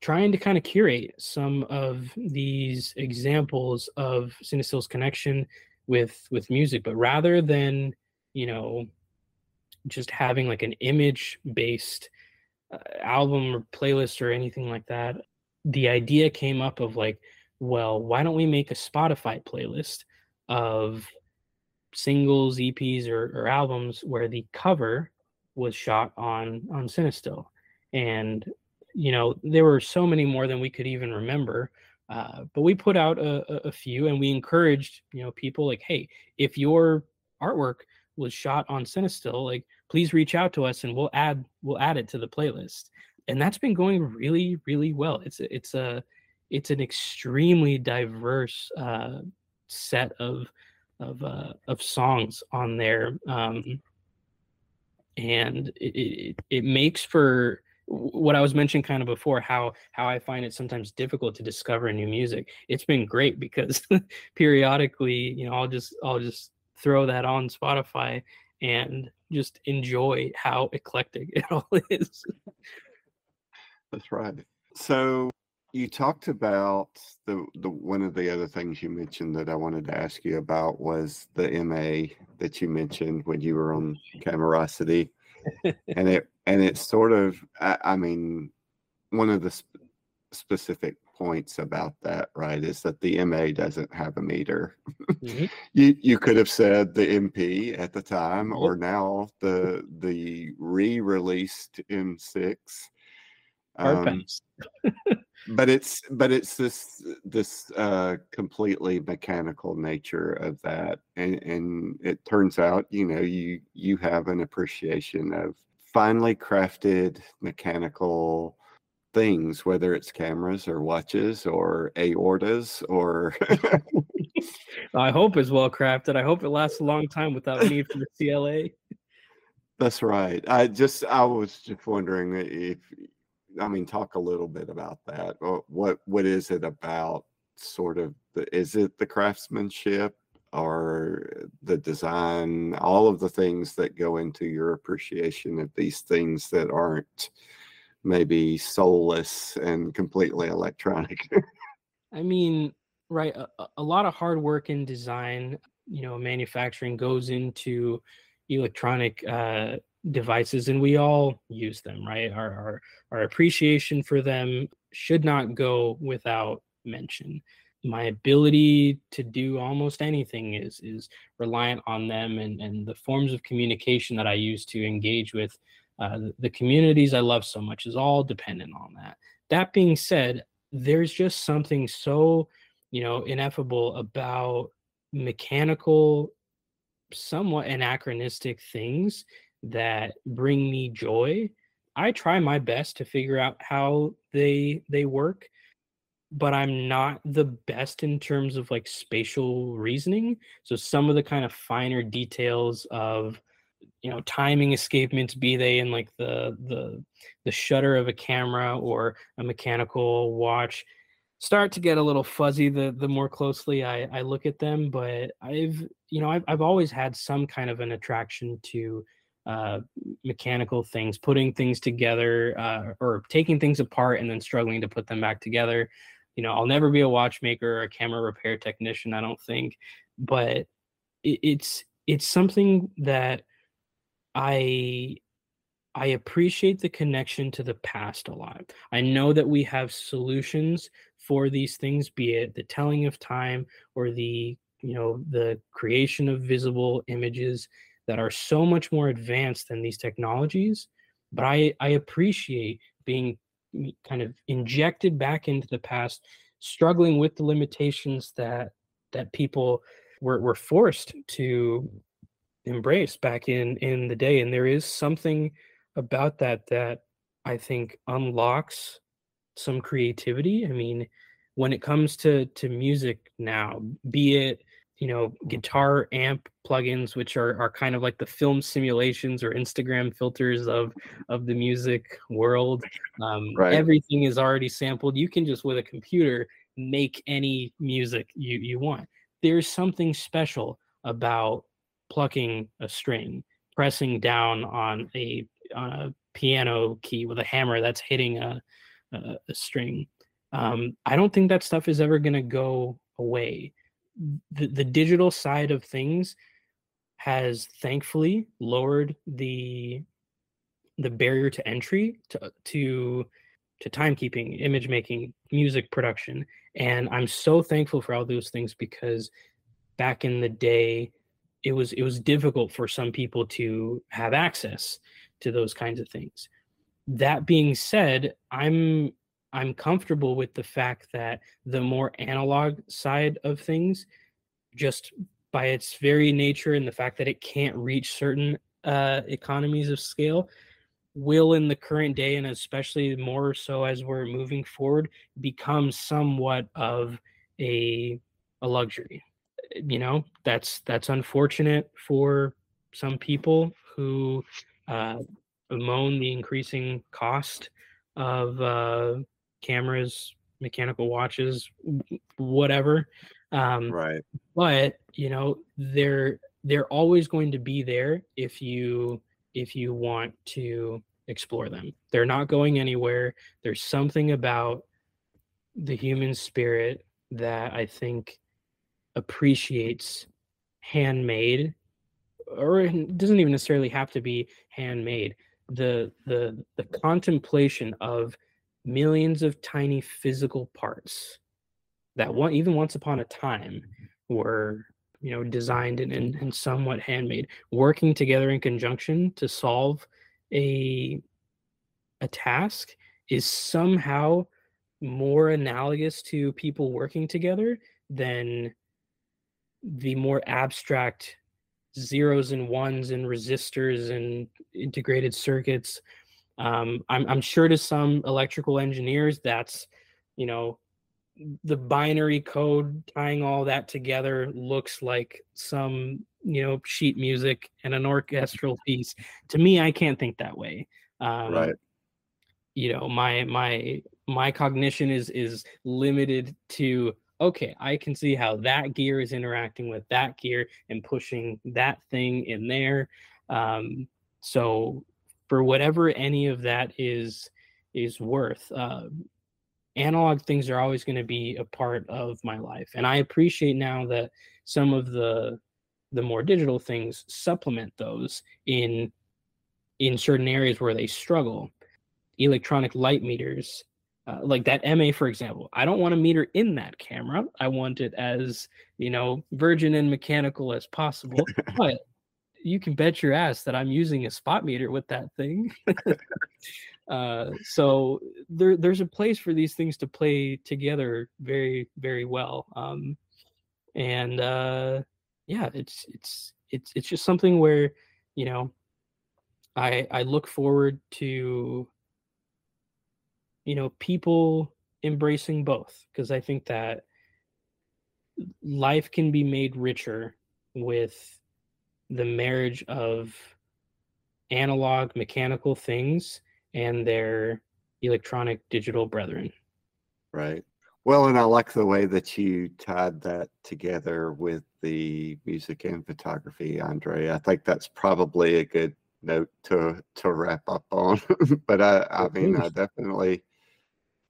trying to kind of curate some of these examples of Cinestill's connection with with music, but rather than you know just having like an image based uh, album or playlist or anything like that, the idea came up of like, well, why don't we make a Spotify playlist of singles, EPs, or, or albums where the cover was shot on on Cinestill, and you know, there were so many more than we could even remember. Uh, but we put out a, a, few and we encouraged, you know, people like, hey, if your artwork was shot on Cinestill. Like, please reach out to us and we'll add we'll add it to the playlist. And that's been going really, really well. It's it's a it's an extremely diverse uh, set of of uh, of songs on there, um, and it, it it makes for what I was mentioning kind of before how how I find it sometimes difficult to discover new music. It's been great because periodically, you know, I'll just I'll just throw that on Spotify and just enjoy how eclectic it all is. That's right. So you talked about the the one of the other things you mentioned that I wanted to ask you about was the MA that you mentioned when you were on Camerosity, and it and it's sort of I, I mean one of the sp- specific points about that right is that the MA doesn't have a meter. Mm-hmm. you you could have said the MP at the time, or now the the re-released M6. Um, but it's but it's this this uh completely mechanical nature of that and and it turns out you know you you have an appreciation of finely crafted mechanical things whether it's cameras or watches or aortas or i hope is well crafted. I hope it lasts a long time without need for the cla that's right. I just i was just wondering if I mean, talk a little bit about that. What what is it about? Sort of, the, is it the craftsmanship or the design? All of the things that go into your appreciation of these things that aren't maybe soulless and completely electronic. I mean, right? A, a lot of hard work in design, you know, manufacturing goes into electronic uh, devices and we all use them right? Our, our our appreciation for them should not go without mention. My ability to do almost anything is is reliant on them and and the forms of communication that i use to engage with uh, the, the communities i love so much is all dependent on that. That being said there's just something so you know ineffable about mechanical somewhat anachronistic things that bring me joy i try my best to figure out how they they work but i'm not the best in terms of like spatial reasoning. So some of the kind of finer details of you know timing escapements be they in like the the the shutter of a camera or a mechanical watch start to get a little fuzzy the the more closely I, I look at them. But i've you know I've, I've always had some kind of an attraction to uh, mechanical things, putting things together uh, or taking things apart and then struggling to put them back together. You know, I'll never be a watchmaker or a camera repair technician, I don't think, but it, it's it's something that I I appreciate the connection to the past a lot. I know that we have solutions for these things, be it the telling of time or the you know the creation of visible images that are so much more advanced than these technologies but i i appreciate being kind of injected back into the past struggling with the limitations that that people were, were forced to embrace back in in the day. And there is something about that that i think unlocks some creativity. I mean when it comes to to music now be it you know guitar amp plugins which are, are kind of like the film simulations or instagram filters of of the music world. Um, right. everything is already sampled. You can just with a computer make any music you, you want. There's something special about plucking a string pressing down on a on a piano key with a hammer that's hitting a, a, a string. Um, i don't think that stuff is ever going to go away the, the digital side of things has thankfully lowered the the barrier to entry to to to timekeeping, image making, music production. And I'm so thankful for all those things because back in the day it was it was difficult for some people to have access to those kinds of things. That being said, I'm I'm comfortable with the fact that the more analog side of things just by its very nature and the fact that it can't reach certain uh, economies of scale will in the current day and especially more so as we're moving forward become somewhat of a a luxury. You know that's that's unfortunate for some people who uh, bemoan the increasing cost of uh, cameras mechanical watches whatever um, right but you know they're they're always going to be there if you if you want to explore them. They're not going anywhere. There's something about the human spirit that I think appreciates handmade or it doesn't even necessarily have to be handmade the the the contemplation of millions of tiny physical parts that mm-hmm. one even once upon a time were you know designed and, and, and somewhat handmade working together in conjunction to solve a a task is somehow more analogous to people working together than the more abstract zeros and ones and resistors and integrated circuits um, I'm, I'm sure to some electrical engineers that's you know the binary code tying all that together looks like some you know sheet music and an orchestral piece. To me i can't think that way. Um, right. you know my my my cognition is is limited to okay i can see how that gear is interacting with that gear and pushing that thing in there. Um, so for whatever any of that is is worth uh, analog things are always going to be a part of my life and i appreciate now that some of the the more digital things supplement those in in certain areas where they struggle. Electronic light meters uh, like that ma for example i don't want a meter in that camera i want it as you know virgin and mechanical as possible but you can bet your ass that i'm using a spot meter with that thing Uh, so there, there's a place for these things to play together very, very well. Um, and uh, yeah, it's it's it's it's just something where you know I I look forward to you know people embracing both because I think that life can be made richer with the marriage of analog mechanical things and their electronic digital brethren. Right. Well, and I like the way that you tied that together with the music and photography, Andre. I think that's probably a good note to to wrap up on. but I, I mean, I definitely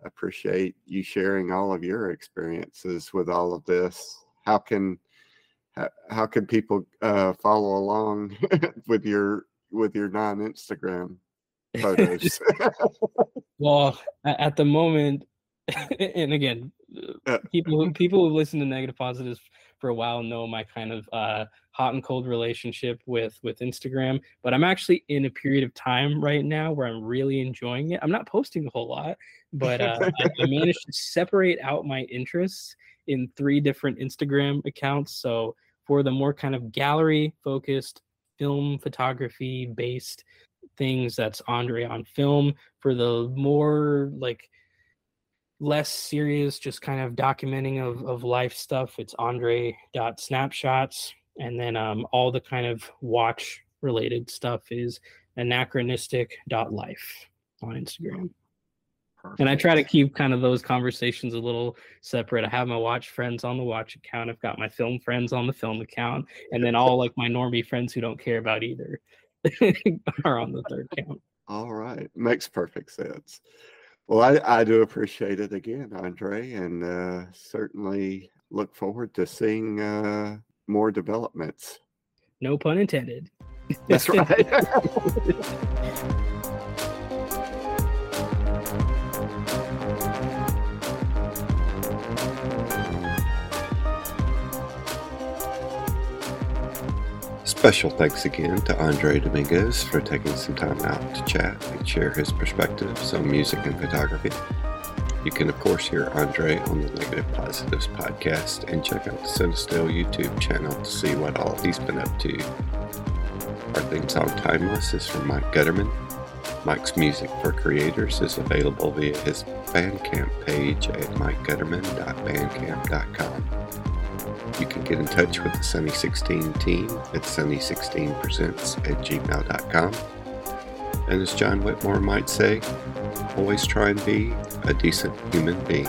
appreciate you sharing all of your experiences with all of this. How can how, how can people uh, follow along with your with your non Instagram photos. well, at the moment, and again, people who people who listen to negative positives for a while know my kind of uh, hot and cold relationship with with Instagram. But I'm actually in a period of time right now where I'm really enjoying it. I'm not posting a whole lot, but uh, I, I managed to separate out my interests in three different Instagram accounts. So for the more kind of gallery focused film photography based things that's Andre on film. For the more like less serious, just kind of documenting of, of life stuff, it's Andre dot snapshots. And then um, all the kind of watch related stuff is anachronistic dot life on Instagram. Perfect. And I try to keep kind of those conversations a little separate. I have my watch friends on the watch account. I've got my film friends on the film account, and then all like my normie friends who don't care about either. are on the third count. All right. Makes perfect sense. Well, I, I do appreciate it again, Andre, and uh, certainly look forward to seeing uh, more developments. No pun intended. That's right. Special thanks again to Andre Domingues for taking some time out to chat and share his perspectives on music and photography. You can, of course, hear Andre on the Negative Positives podcast and check out the Cinestill YouTube channel to see what all he's been up to. Our theme song Timeless is from Mike Gutterman. Mike's music for creators is available via his Bandcamp page at mikegutterman.bandcamp.com. You can get in touch with the Sunny 16 team at sunny16presents at gmail.com. And as John Whitmore might say, always try and be a decent human being.